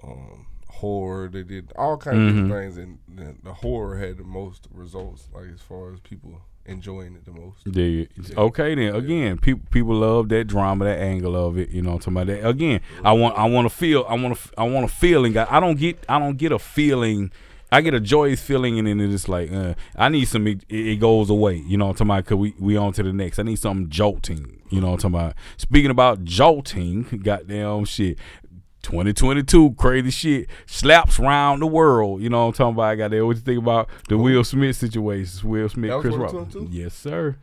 um, horror. They did all kinds of Mm-hmm. different things, and the, the horror had the most results, like as far as people enjoying it the most. Yeah. Okay then. Again, people people love that drama, that angle of it. You know what I'm talking about? That again, I want I want to feel I want to I want a feeling. I don't get I don't get a feeling. I get a joyous feeling and then it's like uh, I need some. It, it goes away. You know what I'm talking about? Cause we we on to the next. I need something jolting. You know what I'm talking about? Speaking about jolting, goddamn shit. 2022, crazy shit. Slaps round the world. You know what I'm talking about? I got there. What you think about the Will Smith situations? Will Smith, Chris Rock. Yes, sir.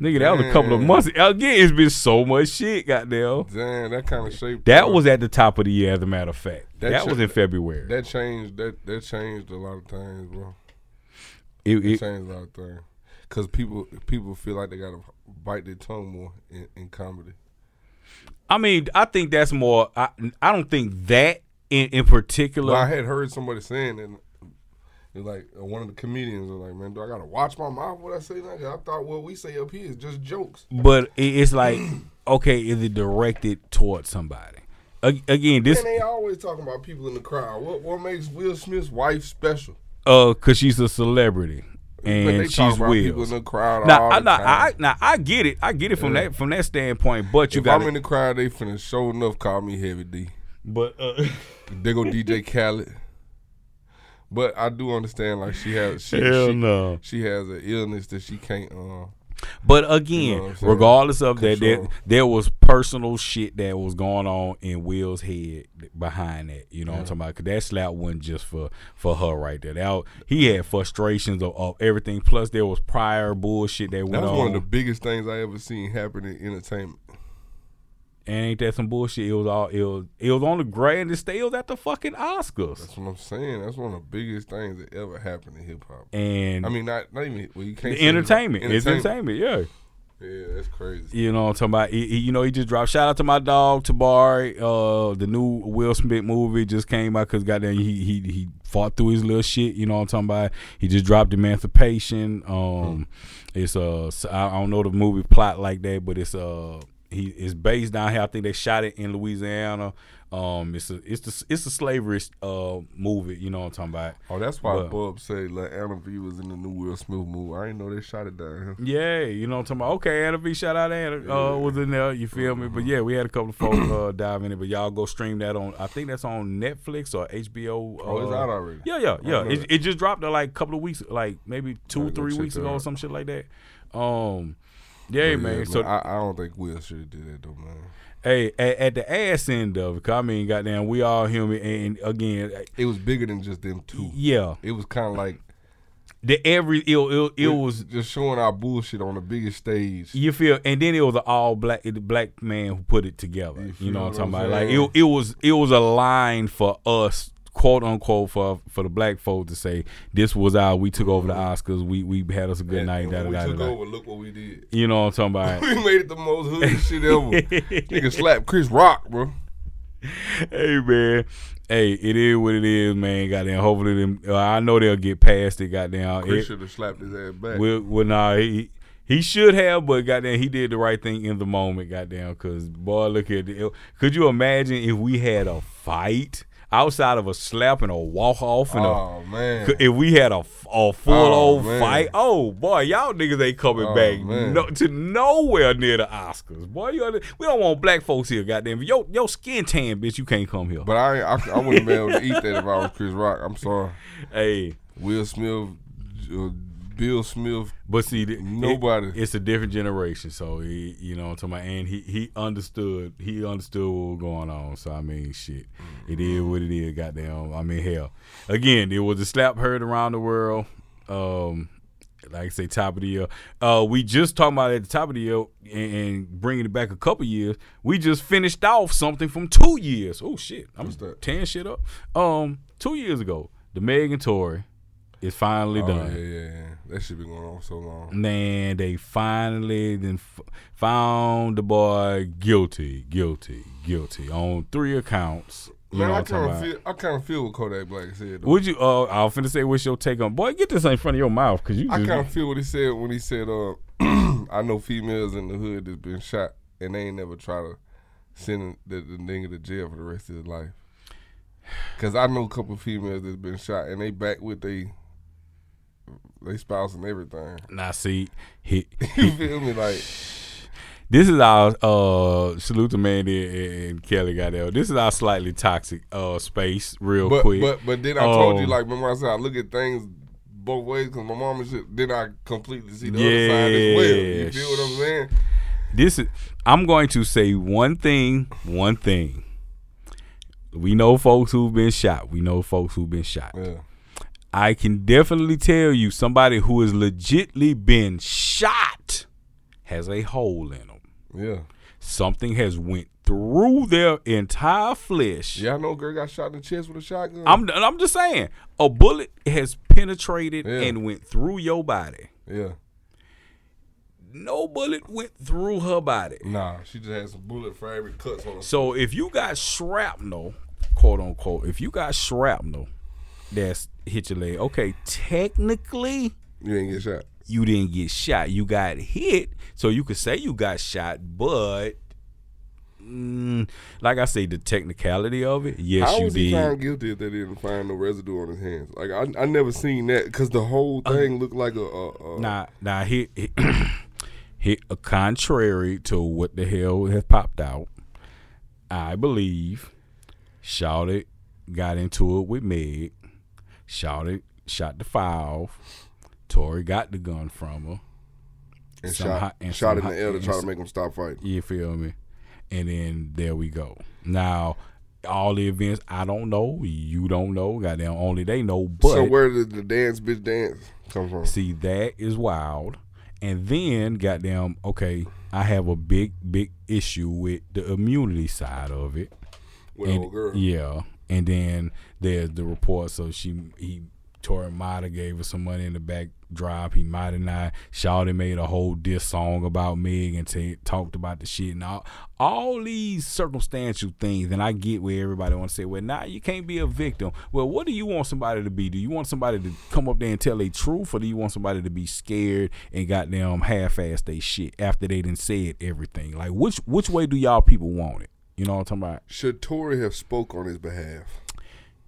Nigga, that was a couple of months. Again, it's been so much shit, goddamn. Damn, that kind of shaped. That uh, was at the top of the year, as a matter of fact. That That, was in February. that changed. That that changed a lot of things, bro. It- It it- changed a lot of things because people people feel like they gotta bite their tongue more in, in comedy. I mean, I think that's more. I, I don't think that in, in particular. But I had heard somebody saying. It's like one of the comedians was like, "Man, do I gotta watch my mouth? What I say that?" I thought what we say up here is just jokes." but it's like, okay, is it directed towards somebody? Again, this And they always talking about people in the crowd. What what makes Will Smith's wife special? uh, cause she's a celebrity and talk she's about people in the crowd. Now, all I, the now, time. I, now, I get it. I get it from Yeah. that from that standpoint. But you if got I'm in the crowd, they finna show enough call me Heavy D. But uh, They go DJ Khaled. But I do understand, like she has, she, hell she, no. she has an illness that she can't. Uh, But again, You know what I'm saying? regardless of that, there, there was personal shit that was going on in Will's head behind that. You know what I'm talking about? 'Cause that slap wasn't just for for her right there. That he had frustrations of, of everything. Plus, there was prior bullshit that that went was on. one of the biggest things I ever seen happen in entertainment. And ain't that some bullshit? It was all it was. It was on the grandest stage. At the fucking Oscars. That's what I'm saying. That's one of the biggest things that ever happened in hip hop. And I mean, not not even well, you can't the say entertainment. It's entertainment. Yeah. Yeah, that's crazy. You know what I'm talking about? He, he- you know, he just dropped. Shout out to my dog Tabari. Uh, the new Will Smith movie just came out because goddamn he he he fought through his little shit. You know what I'm talking about? He just dropped Emancipation. Um, it's uh I don't know the movie plot like that, but it's uh he it's based down here. I think they shot it in Louisiana. Um, it's a it's the it's a slavery uh movie. You know what I'm talking about? Oh, that's why But- Bub said like Anna V was in the new Will Smith movie. I didn't know they shot it down here. Yeah, you know what I'm talking about. Okay, Anna B, shout out Anna uh, was in there. You feel me? But yeah, we had a couple of folks uh, dive in it. But y'all go stream that on. I think that's on Netflix or HBO. Oh, it's uh, out already. Yeah, yeah, yeah. It, it just dropped uh, like a couple of weeks, like maybe two, three weeks ago or some shit like that. Um, yeah, But man. yeah, so I, I don't think Will should have did that though, man. hey, at, at the ass end of it, I mean, goddamn, we all human. And again, uh, It was bigger than just them two. yeah, It was kind of like the every it, it, it was just showing our bullshit on the biggest stage. You feel, and then it was an all black the black man who put it together. You You, know what I'm talking about? Like it, it was it was a line for us, quote unquote, for for the black folk to say this was our. We took over the Oscars. We we had us a good And- night. and Da, da, we da, took da, over. Look what we did. You know what I'm talking about? we made it the most hood shit ever. Nigga slap Chris Rock, bro. hey man, hey, it is what it is, man. Goddamn, hopefully them. Uh, I know they'll get past it. Goddamn, Chris should have slapped his ass back. Will, well, nah, he He should have, but goddamn, he did the right thing in the moment, goddamn. Cause boy, look at it. Could you imagine if we had a fight outside of a slap and a walk off and Oh a man. if we had a, a full Oh, old man. fight, oh boy, y'all niggas ain't coming Oh, back no, to nowhere near the Oscars. Boy, you under- we don't want black folks here, goddamn. Your your skin tan, bitch, you can't come here. But I, I I wouldn't be able to eat that if I was Chris Rock. I'm sorry. hey, Will Smith, uh, Bill Smith, but see, th- it- Nobody. it's a different generation, so he, you know, what I'm talking about, and he he understood, he understood what was going on. So I mean, shit, it is what it is. Goddamn, I mean, hell, again, it was a slap heard around the world. Um, like I say, top of the year. Uh, we just talking about at the top of the year and, and bringing it back a couple years. We just finished off something from two years. Oh shit, I'm tearing shit up. Um, two years ago, the Meg and Tory is finally oh, done. yeah, yeah, yeah. That shit been going on so long. Man, they finally then f- found the boy guilty, guilty, guilty on three accounts. You Man, know I kind of feel, I kind of feel what Kodak Black said. Though. Would you? Uh, I was finna say, what's your take on? Boy, get this in front of your mouth, cause you. I kind of feel what he said when he said, uh, "I know females in the hood that's been shot and they ain't never try to send the, the nigga to jail for the rest of his life." Cause I know a couple females that's been shot and they back with they they spouse and everything. Now see, he, You feel me? Like this is our uh salute to Mandy and, Kelly got there. This is our slightly toxic uh space, real but quick. but but then I told you Um, like remember I said I look at things both ways because my mom and shit. Then I completely see the other side as well. You feel what I'm saying? this is I'm going to say one thing, one thing. We know folks who've been shot. We know folks who've been shot. Yeah. I can definitely tell you somebody who has legitly been shot has a hole in them. Yeah. Something has went through their entire flesh. Yeah, I know a girl got shot in the chest with a shotgun. I'm I'm just saying, a bullet has penetrated Yeah. and went through your body. yeah. No bullet went through her body. Nah, she just had some bullet fabric cuts on her. So if you got shrapnel, quote unquote, if you got shrapnel that's hit your leg, okay, technically You didn't get shot. you didn't get shot. You got hit, so you could say you got shot, but mm, like I say, the technicality of it, yes, How you was he did. found guilty if they didn't find no residue on his hands? Like I, I never seen that because the whole Uh, thing looked like a. a, a now, hit, hit, hit uh, contrary to what the hell has popped out. I believe Shouted got into it with Meg. Shouted shot the foul. Tory got the gun from her. and somehow- shot, and shot in the air to try to make him stop fighting. You feel me? And then there we go. Now, all the events I don't know, you don't know, goddamn only they know. But so where did the dance bitch dance come from? See, that is wild. And then, goddamn, okay, I have a big, big issue with the immunity side of it. With and, old girl. Yeah. And then there's the report. So she, he, Tory have gave her some money in the backdrop. He might have not. Shawty made a whole diss song about Meg and t- talked about the shit and all, all these circumstantial things. And I get where everybody wants to say, well, nah, you can't be a victim. Well, what do you want somebody to be? Do you want somebody to come up there and tell a truth, or do you want somebody to be scared and goddamn half-ass they shit after they done said everything? Like, which which way do y'all people want it? You know what I'm talking about? Should Tory have spoke on his behalf?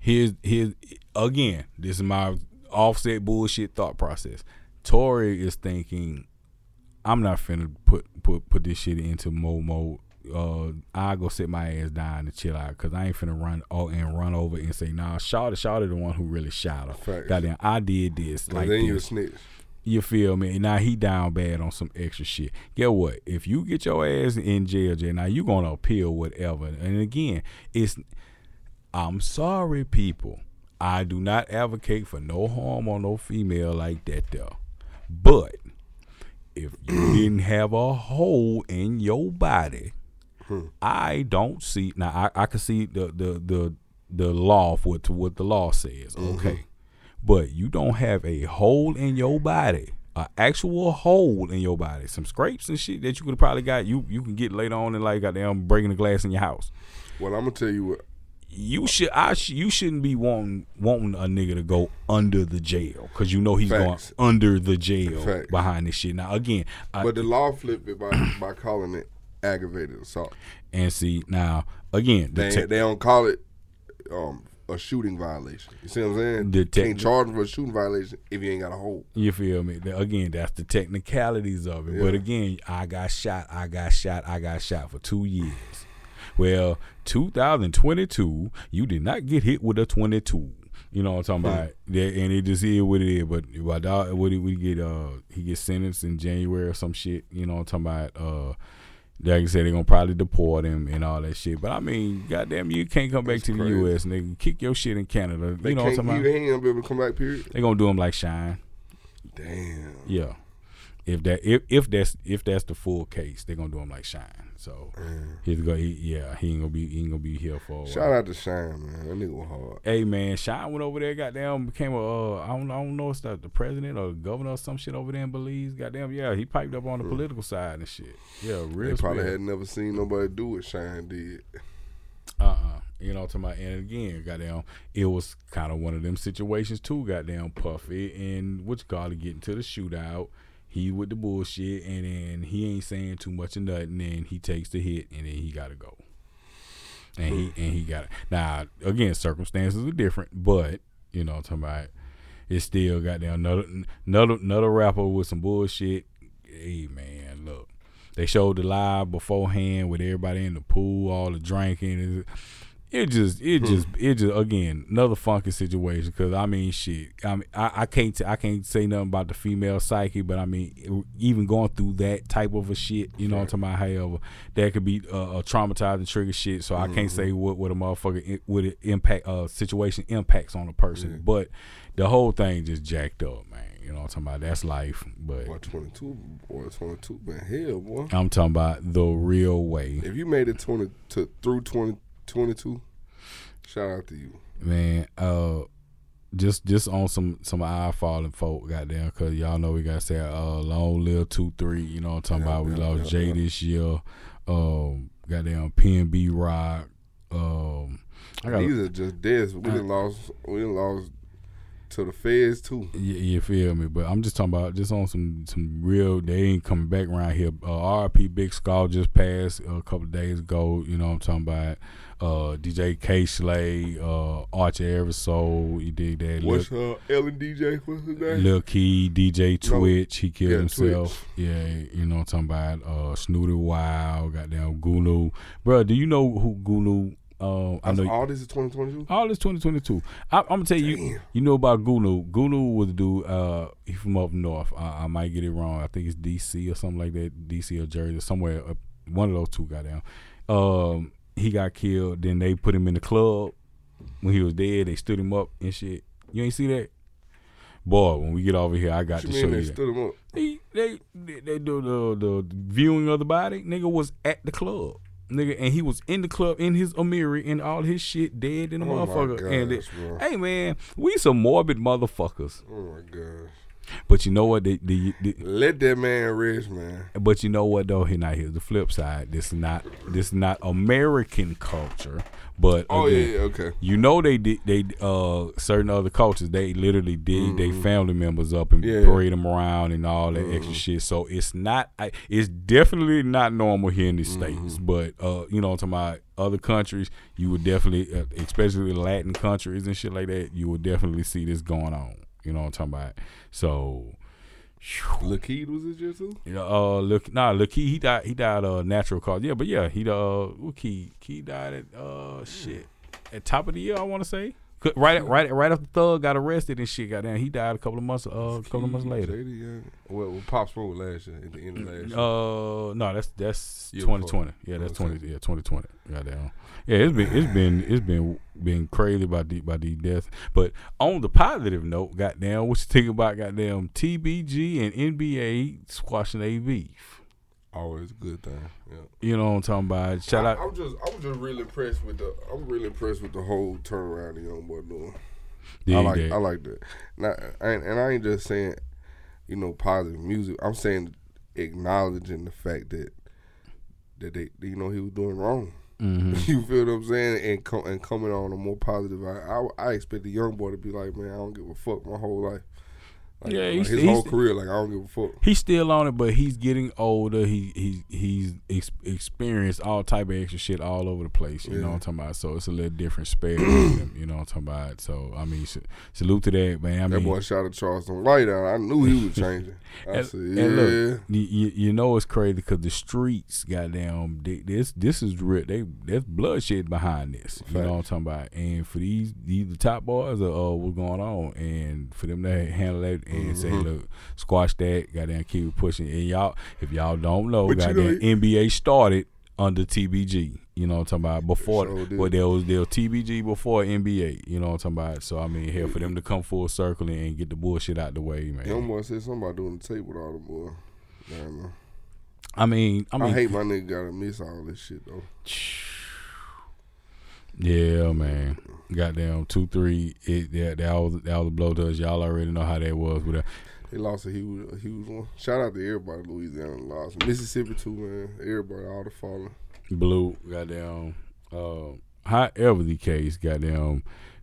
here's here's again, this is my offset bullshit thought process. Tory is thinking, I'm not finna put put put this shit into mo mode. Uh, I go sit my ass down and chill out because I ain't finna run oh and run over and say nah. Shawty, Shawty, the one who really shot her. Facts. Goddamn, I did this. like then you a snitch. You feel me? Now he down bad on some extra shit. Get what? If you get your ass in jail, jail now you gonna appeal whatever. And again, it's I'm sorry, people. I do not advocate for no harm on no female like that though. But if you didn't have a hole in your body, hmm. I don't see now I, I can see the the the the law of what what the law says. Mm-hmm. Okay. But you don't have a hole in your body. An actual hole in your body. Some scrapes and shit that you could probably got you you can get later on and like goddamn breaking the glass in your house. Well, I'm gonna tell you what. you should I sh- you shouldn't be wanting wanting a nigga to go under the jail because you know he's Facts. going under the jail Facts. behind this shit. Now again, I, But the law flipped it by by calling it aggravated assault. and see now again the They te- they don't call it um a shooting violation. You see what I'm saying? The tech- Can't charge him for a shooting violation if you ain't got a hold. You feel me? Again, that's the technicalities of it. But again, I got shot, I got shot, I got shot for two years. Well, 2022, you did not get hit with a 22. You know what I'm talking about? Yeah, and it just is what it is. But my dog, what did we get? Uh, he gets sentenced in January or some shit. You know what I'm talking about? Uh, like I said, they're gonna probably deport him and all that shit. But I mean, goddamn, you can't come back That's to the crazy. U.S. nigga. Kick your shit in Canada. They you know what I'm can't talking about? he ain't gonna be able to come back. Period. They gonna do him like Shyne. Damn. Yeah. If that if if that's if that's the full case, they're gonna do him like Shyne. So Man. he's gonna he, yeah he ain't gonna be he ain't gonna be here for. Shout out to Shyne, man. That nigga was hard. Hey man, Shyne went over there, goddamn became a uh, I don't I don't know if it's the, the president or the governor or some shit over there in Belize. Goddamn, yeah, he piped up on the political side and shit. Yeah, real. They probably had never seen nobody do what Shyne did. Uh-uh. You know, to my and again, goddamn, it was kind of one of them situations too, goddamn Puffy and you call it, getting to the shootout. He with the bullshit, and then he ain't saying too much of nothing, and he takes the hit, and then he gotta go. And he and he got it. Now again, circumstances are different, but you know, I'm talking about it's still goddamn another another another rapper with some bullshit. Hey man, look, they showed the live beforehand with everybody in the pool, all the drinking. It, just, it just, it just again another funky situation. Cause I mean, shit. I mean, I, I can't, t- I can't say nothing about the female psyche, but I mean, even going through that type of a shit, you know, what I'm talking about. However, that could be uh, a traumatizing trigger shit. So I can't say what what a motherfucker what it impact uh situation impacts on a person, Yeah. but the whole thing just jacked up, man. You know what I'm talking about? That's life, but. Boy, 22, boy, 22, man, hell, boy. I'm talking about the real way, If you made it 20 to through 20, 22, shout out to you. man. Uh, just just on some some eye falling folk, goddamn, cause y'all know we got to say uh, long live two three. You know what I'm talking Yeah, about? We yeah, lost yeah, Jay this year. Um, goddamn PNB Rock. Um, I got These are just deaths. We done lost. We done lost to the feds too. Yeah, you feel me? But I'm just talking about just on some some real. They ain't coming back around here. Uh, RP Big Scarr just passed a couple of days ago. You know what I'm talking about? Uh, DJ Kay Slay, uh, Archer Eversoul. You dig that? What's Lil, uh, Ellen DJ? What's his name? Lil Key, DJ No. Twitch. He killed Yeah, himself. Yeah, you know what I'm talking about? Uh, Snootie Wild. Goddamn Goonew. Bro, do you know who Goonew? Uh, I know. all this is 2022. All this 2022. I, I'm gonna tell you, Damn. you know about Goonew. Goonew was a dude. Uh, he from up north. I, I might get it wrong. I think it's DC or something like that. DC or Jersey, somewhere. Up, one of those two got down. Um, he got killed. Then they put him in the club when he was dead. They stood him up and shit. You ain't see that? Boy, when we get over here, I got What to you show you. that. stood him up? They they they, they do the, the viewing of the body. Nigga was at the club. Nigga, and he was in the club in his Amiri and all his shit dead in the Oh motherfucker. and it, gosh, hey man, we some morbid motherfuckers. Oh my gosh. But you know what? They, they, they- Let that man rest, man. but you know what though? Here not here's the flip side. This is not this is not American culture. But Oh again, yeah, okay. You know they did they uh certain other cultures they literally dig their family members up and Mm-hmm. Yeah. parade them around and all that extra shit. So it's not I, it's definitely not normal here in the Mm-hmm. states. But uh you know to about other countries you would definitely uh, especially Latin countries and shit like that you would definitely see this going on. You know what I'm talking about. So Lil Keed was this year too? yeah, uh, look, nah, look, he died. He died uh natural cause. Yeah, but yeah, he uh, what key key died at uh shit at top of the year. I want to say right right right after Thug got arrested and shit. Goddamn, he died a couple of months uh a couple of months later. Yeah. Well, well, Pop Smoke last year at the end of last year. Uh, no, that's that's Year twenty Yeah, that's twenty. Yeah, twenty twenty. Goddamn. Yeah, it's been it's been it's been been crazy about the by these death. But on the positive note, goddamn, what you think about goddamn TBG and NBA squashing a beef? Always a good thing. Yeah. You know what I'm talking about? Shout I, out. I'm just, I'm just really impressed with the, I'm really impressed with the whole turnaround the young boy doing. I like, that. I like that. Now, ain't- and I ain't just saying, you know, positive music. I'm saying acknowledging the fact that, that they, you know, he was doing wrong. Mhm. You feel what I'm saying? And com- and coming on a more positive. I, I I expect the young boy to be like, man, I don't give a fuck my whole life. Like, Yeah, like he's- his he's- whole career, like I don't give a fuck. He's still on it, but he's getting older. He he he's ex- experienced all type of extra shit all over the place. You know what I'm talking about? So it's a little different him, you know what I'm talking about? So I mean, sa- salute to that man. I that mean, boy shot at Charleston White out. I knew he was changing. I And- said, and yeah. look, you, you, know it's crazy because the streets, goddamn, they, this this is real. They there's bloodshed behind this. You know what I'm talking about? And for these these the top boys, are, uh, what's going on? And for them to handle that and say, Mhm. look, squash that, goddamn, keep it pushing. And y'all, if y'all don't know, But you know, goddamn, NBA started under TBG. You know what I'm talking about? Before, sure but there was there was TBG before NBA. You know what I'm talking about? So I mean, here for them to come full circle and get the bullshit out the way, man. Young boy said something about doing the tape with all them boys. Damn, man. I mean, I I, mean, hate my nigga gotta miss all this shit though. Yeah, man. Goddamn two three. It that that was that was a blow to us. Y'all already know how that was with that. They lost a huge, a huge one. Shout out to everybody, Louisiana lost. Mississippi too, man. Everybody, all the falling. Blue. Goddamn. Uh, however the case, goddamn.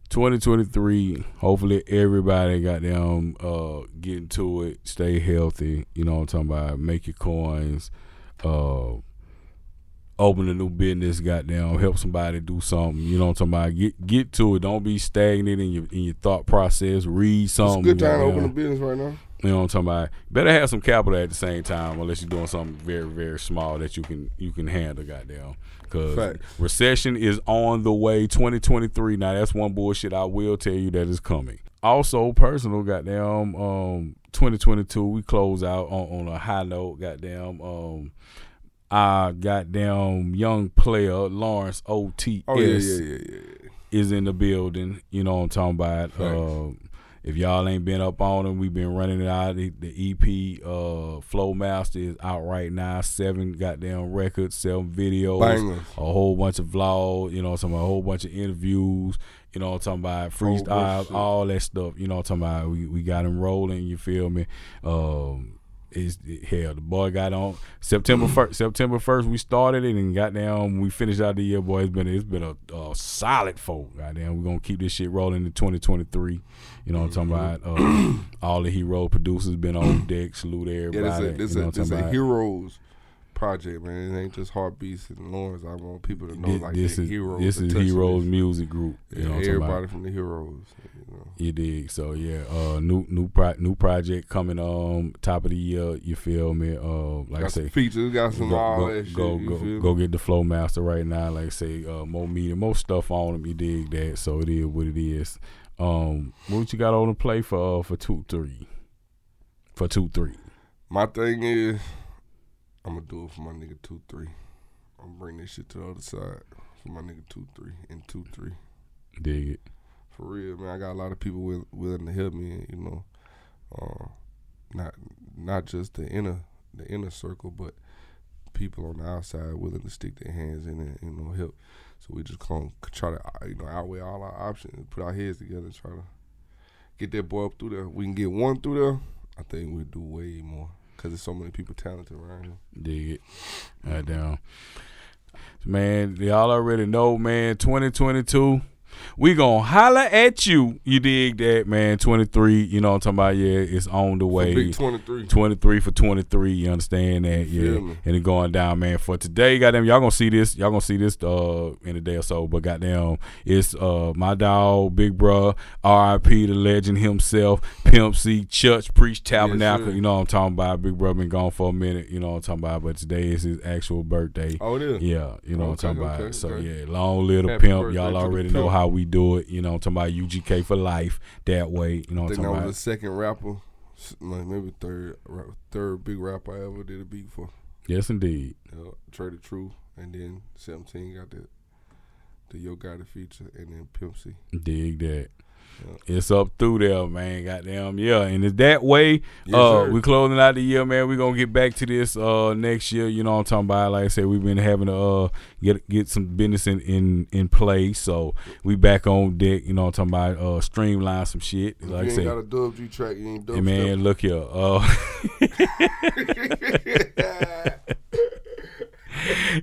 2023. Hopefully everybody goddamn uh get into it. Stay healthy. You know what I'm talking about. Make your coins. Uh. Open a new business, goddamn, help somebody do something. You know what I'm talking about. Get get to it. Don't be stagnant in your in your thought process. Read It's something. a good time to open a business right now. You know what I'm talking about? Better have some capital at the same time, unless you're doing something very, very small that you can you can handle. Goddamn, because recession is on the way. 2023. Now that's one bullshit I will tell you that is coming. Also, personal. Goddamn, um, 2022 we close out on, on a high note. Goddamn, um, our goddamn young player Lawrence OTS Oh yeah, yeah, yeah, is in the building. You know what I'm talking about. Uh, if y'all ain't been up on him, we've been running it out. The, the EP uh, Flow Master is out right now. Seven goddamn records, seven videos, Bangers. a whole bunch of vlogs. You know, some a whole bunch of interviews. You know what I'm talking about, Whole bunch of freestyle, shit. all that stuff. You know what I'm talking about. We we got him rolling. You feel me? Um, is hell the boy got on September first. September first we started it and goddamn we finished out the year. Boy, it's been it's been a, a solid folk. Goddamn, we're gonna keep this shit rolling in 2023. You know what I'm talking about? Uh, all the hero producers been on deck. Salute Yeah, everybody. this is you a, this is I'm a talking about? heroes project, man. It ain't just Heartbeatz and Lawrence. I want people to know This, like this the is heroes. this is heroes music group. You Yeah, know everybody from the heroes. You know. You dig? So yeah, uh, new new pro- new project coming um top of the year. You feel me? Uh, like I say, features, got some all go, that shit. go, you go, feel go get the flow master right now. Like I say, uh, more media, more stuff on them. You dig that? So it is what it is. Um, what you got on the play for uh, for two three? For two three. My thing is, I'm gonna do it for my nigga two three. I'm gonna bring this shit to the other side for my nigga two three and two three. Dig it. For real, man. I got a lot of people will, willing to help me. You know, uh, not not just the inner the inner circle, but people on the outside willing to stick their hands in it. You know, help. So we just gonna try to uh, you know outweigh all our options, put our heads together, and try to get that boy up through there. We can get one through there. I think we'll do way more because there's so many people talented around here. Dig it. Right down. Man, y'all already know, man, 2022. We gonna holler at you. You dig that, man? 23, you know what I'm talking about? Yeah, it's on the way. Big 23. 23 for 23. You understand that? You Yeah. And it going down, man. For today, goddamn, y'all gonna see this. Y'all gonna see this uh in a day or so. But goddamn, it's uh my dog, Big Bruh, R.I.P. the legend himself, Pimp C, Church Preach Tabernacle. sir. you know what I'm talking about. Big Bruh been gone for a minute. You know what I'm talking about. But today is his actual birthday. Oh, it is. Yeah, you know what I'm Okay, talking about. okay, So yeah, long little Happy pimp. Y'all already know pimp. How we do it. You know I'm talking about. UGK for life. That way. You know I I'm think that talking was about. the second rapper, like maybe third, third big rapper I ever did a beat for. Yes, indeed. Uh, Trae tha Truth, and then 17 got the the Yo Gotti feature, and then Pimp C. Dig that. It's up through there, man. Goddamn, yeah. And it's that way. Yes, uh, sir. we closing out the year, man. We're gonna get back to this uh next year. You know what I'm talking about. Like I said, we've been having to uh get get some business in in in place. So we back on deck. You know what I'm talking about. Uh, streamline some shit. If Like I you ain't said, got a dub G track, you ain't dub hey, man, look here. Uh.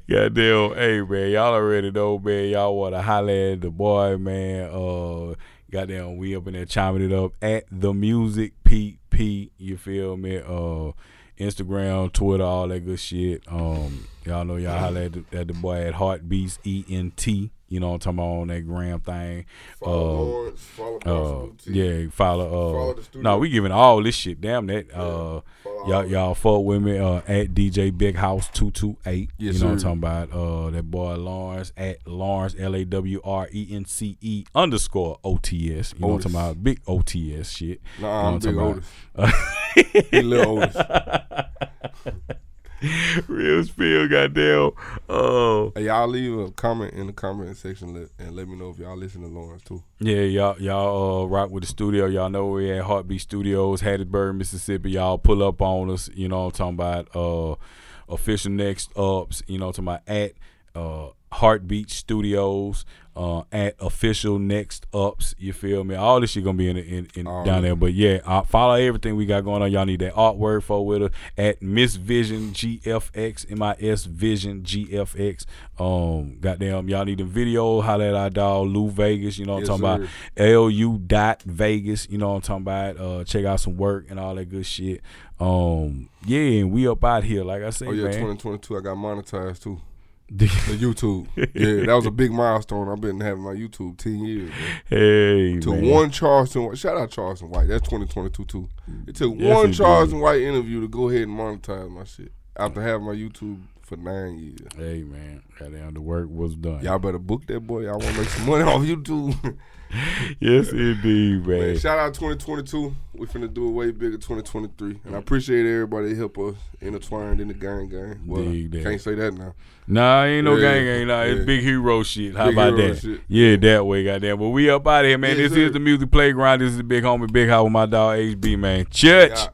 Goddamn, hey man, y'all already know, man. Y'all want to holler at the boy, man. Uh, goddamn, we up in there chiming it up at the music PP. You feel me? Uh, Instagram, Twitter, all that good shit. Um, y'all know y'all holler at the, at the boy at Heartbeatz E N T. You know I'm talking about on that gram thing. Follow Uh, Lawrence, follow Uh, yeah, follow. Uh, Follow the studio. no, we giving all this shit. Damn that. Uh, y'all y'all fuck with me uh, at DJ Big House two two eight. Yes, you know what. I'm talking about. Uh, that boy Lawrence at Lawrence L A W R E N C E underscore O T S. You know what I'm talking about. Big O T S shit. Nah, I'm You big know Otis. I'm He little Otis. Real spill, goddamn. Oh. Hey, y'all leave a comment in the comment section let, and let me know if y'all listen to Lawrence too. Yeah, y'all y'all uh, rock with the studio. Y'all know we at Heartbeat Studios, Hattiesburg, Mississippi. Y'all pull up on us. You know what I'm talking about. Uh, official next ups. You know talking about at uh, Heartbeat Studios. Uh, at official next ups. You feel me? All this shit gonna be in, in, in All down there. But yeah, uh, follow everything we got going on. Y'all need that artwork for with us at Miss Vision GFX M I S Vision GFX. Um, goddamn, y'all need the video. Holla at our dog Lou Vegas. You know what Yes, I'm talking sir. about. LU dot Vegas. You know what I'm talking about. Uh, check out some work and all that good shit. Um, yeah, and we up out here. Like I said, Oh yeah, man. 2022. I got monetized too. The YouTube. yeah, that was a big milestone. I've been having my YouTube ten years. Man. hey, To man. one Charleston White. Shout out Charleston White. That's 2022 too. It took Yes, one indeed. Charleston White interview to go ahead and monetize my shit after having my YouTube for nine years. Hey man, goddamn, the work was done. Y'all better book that boy. Y'all want to make some money off YouTube. yes, indeed, man. Man, shout out 2022. We finna do it way bigger 2023. And I appreciate everybody that help us intertwined in the gang gang. Well, Dig can't say that now. Nah, ain't no Yeah, gang, gang. Nah, it's big hero shit. How Big about that? shit. Yeah, that way, goddamn. But we up out here, man. Yes, this sir. is the music playground. This is the big homie, big house with my dog HB, man. Church. Yeah.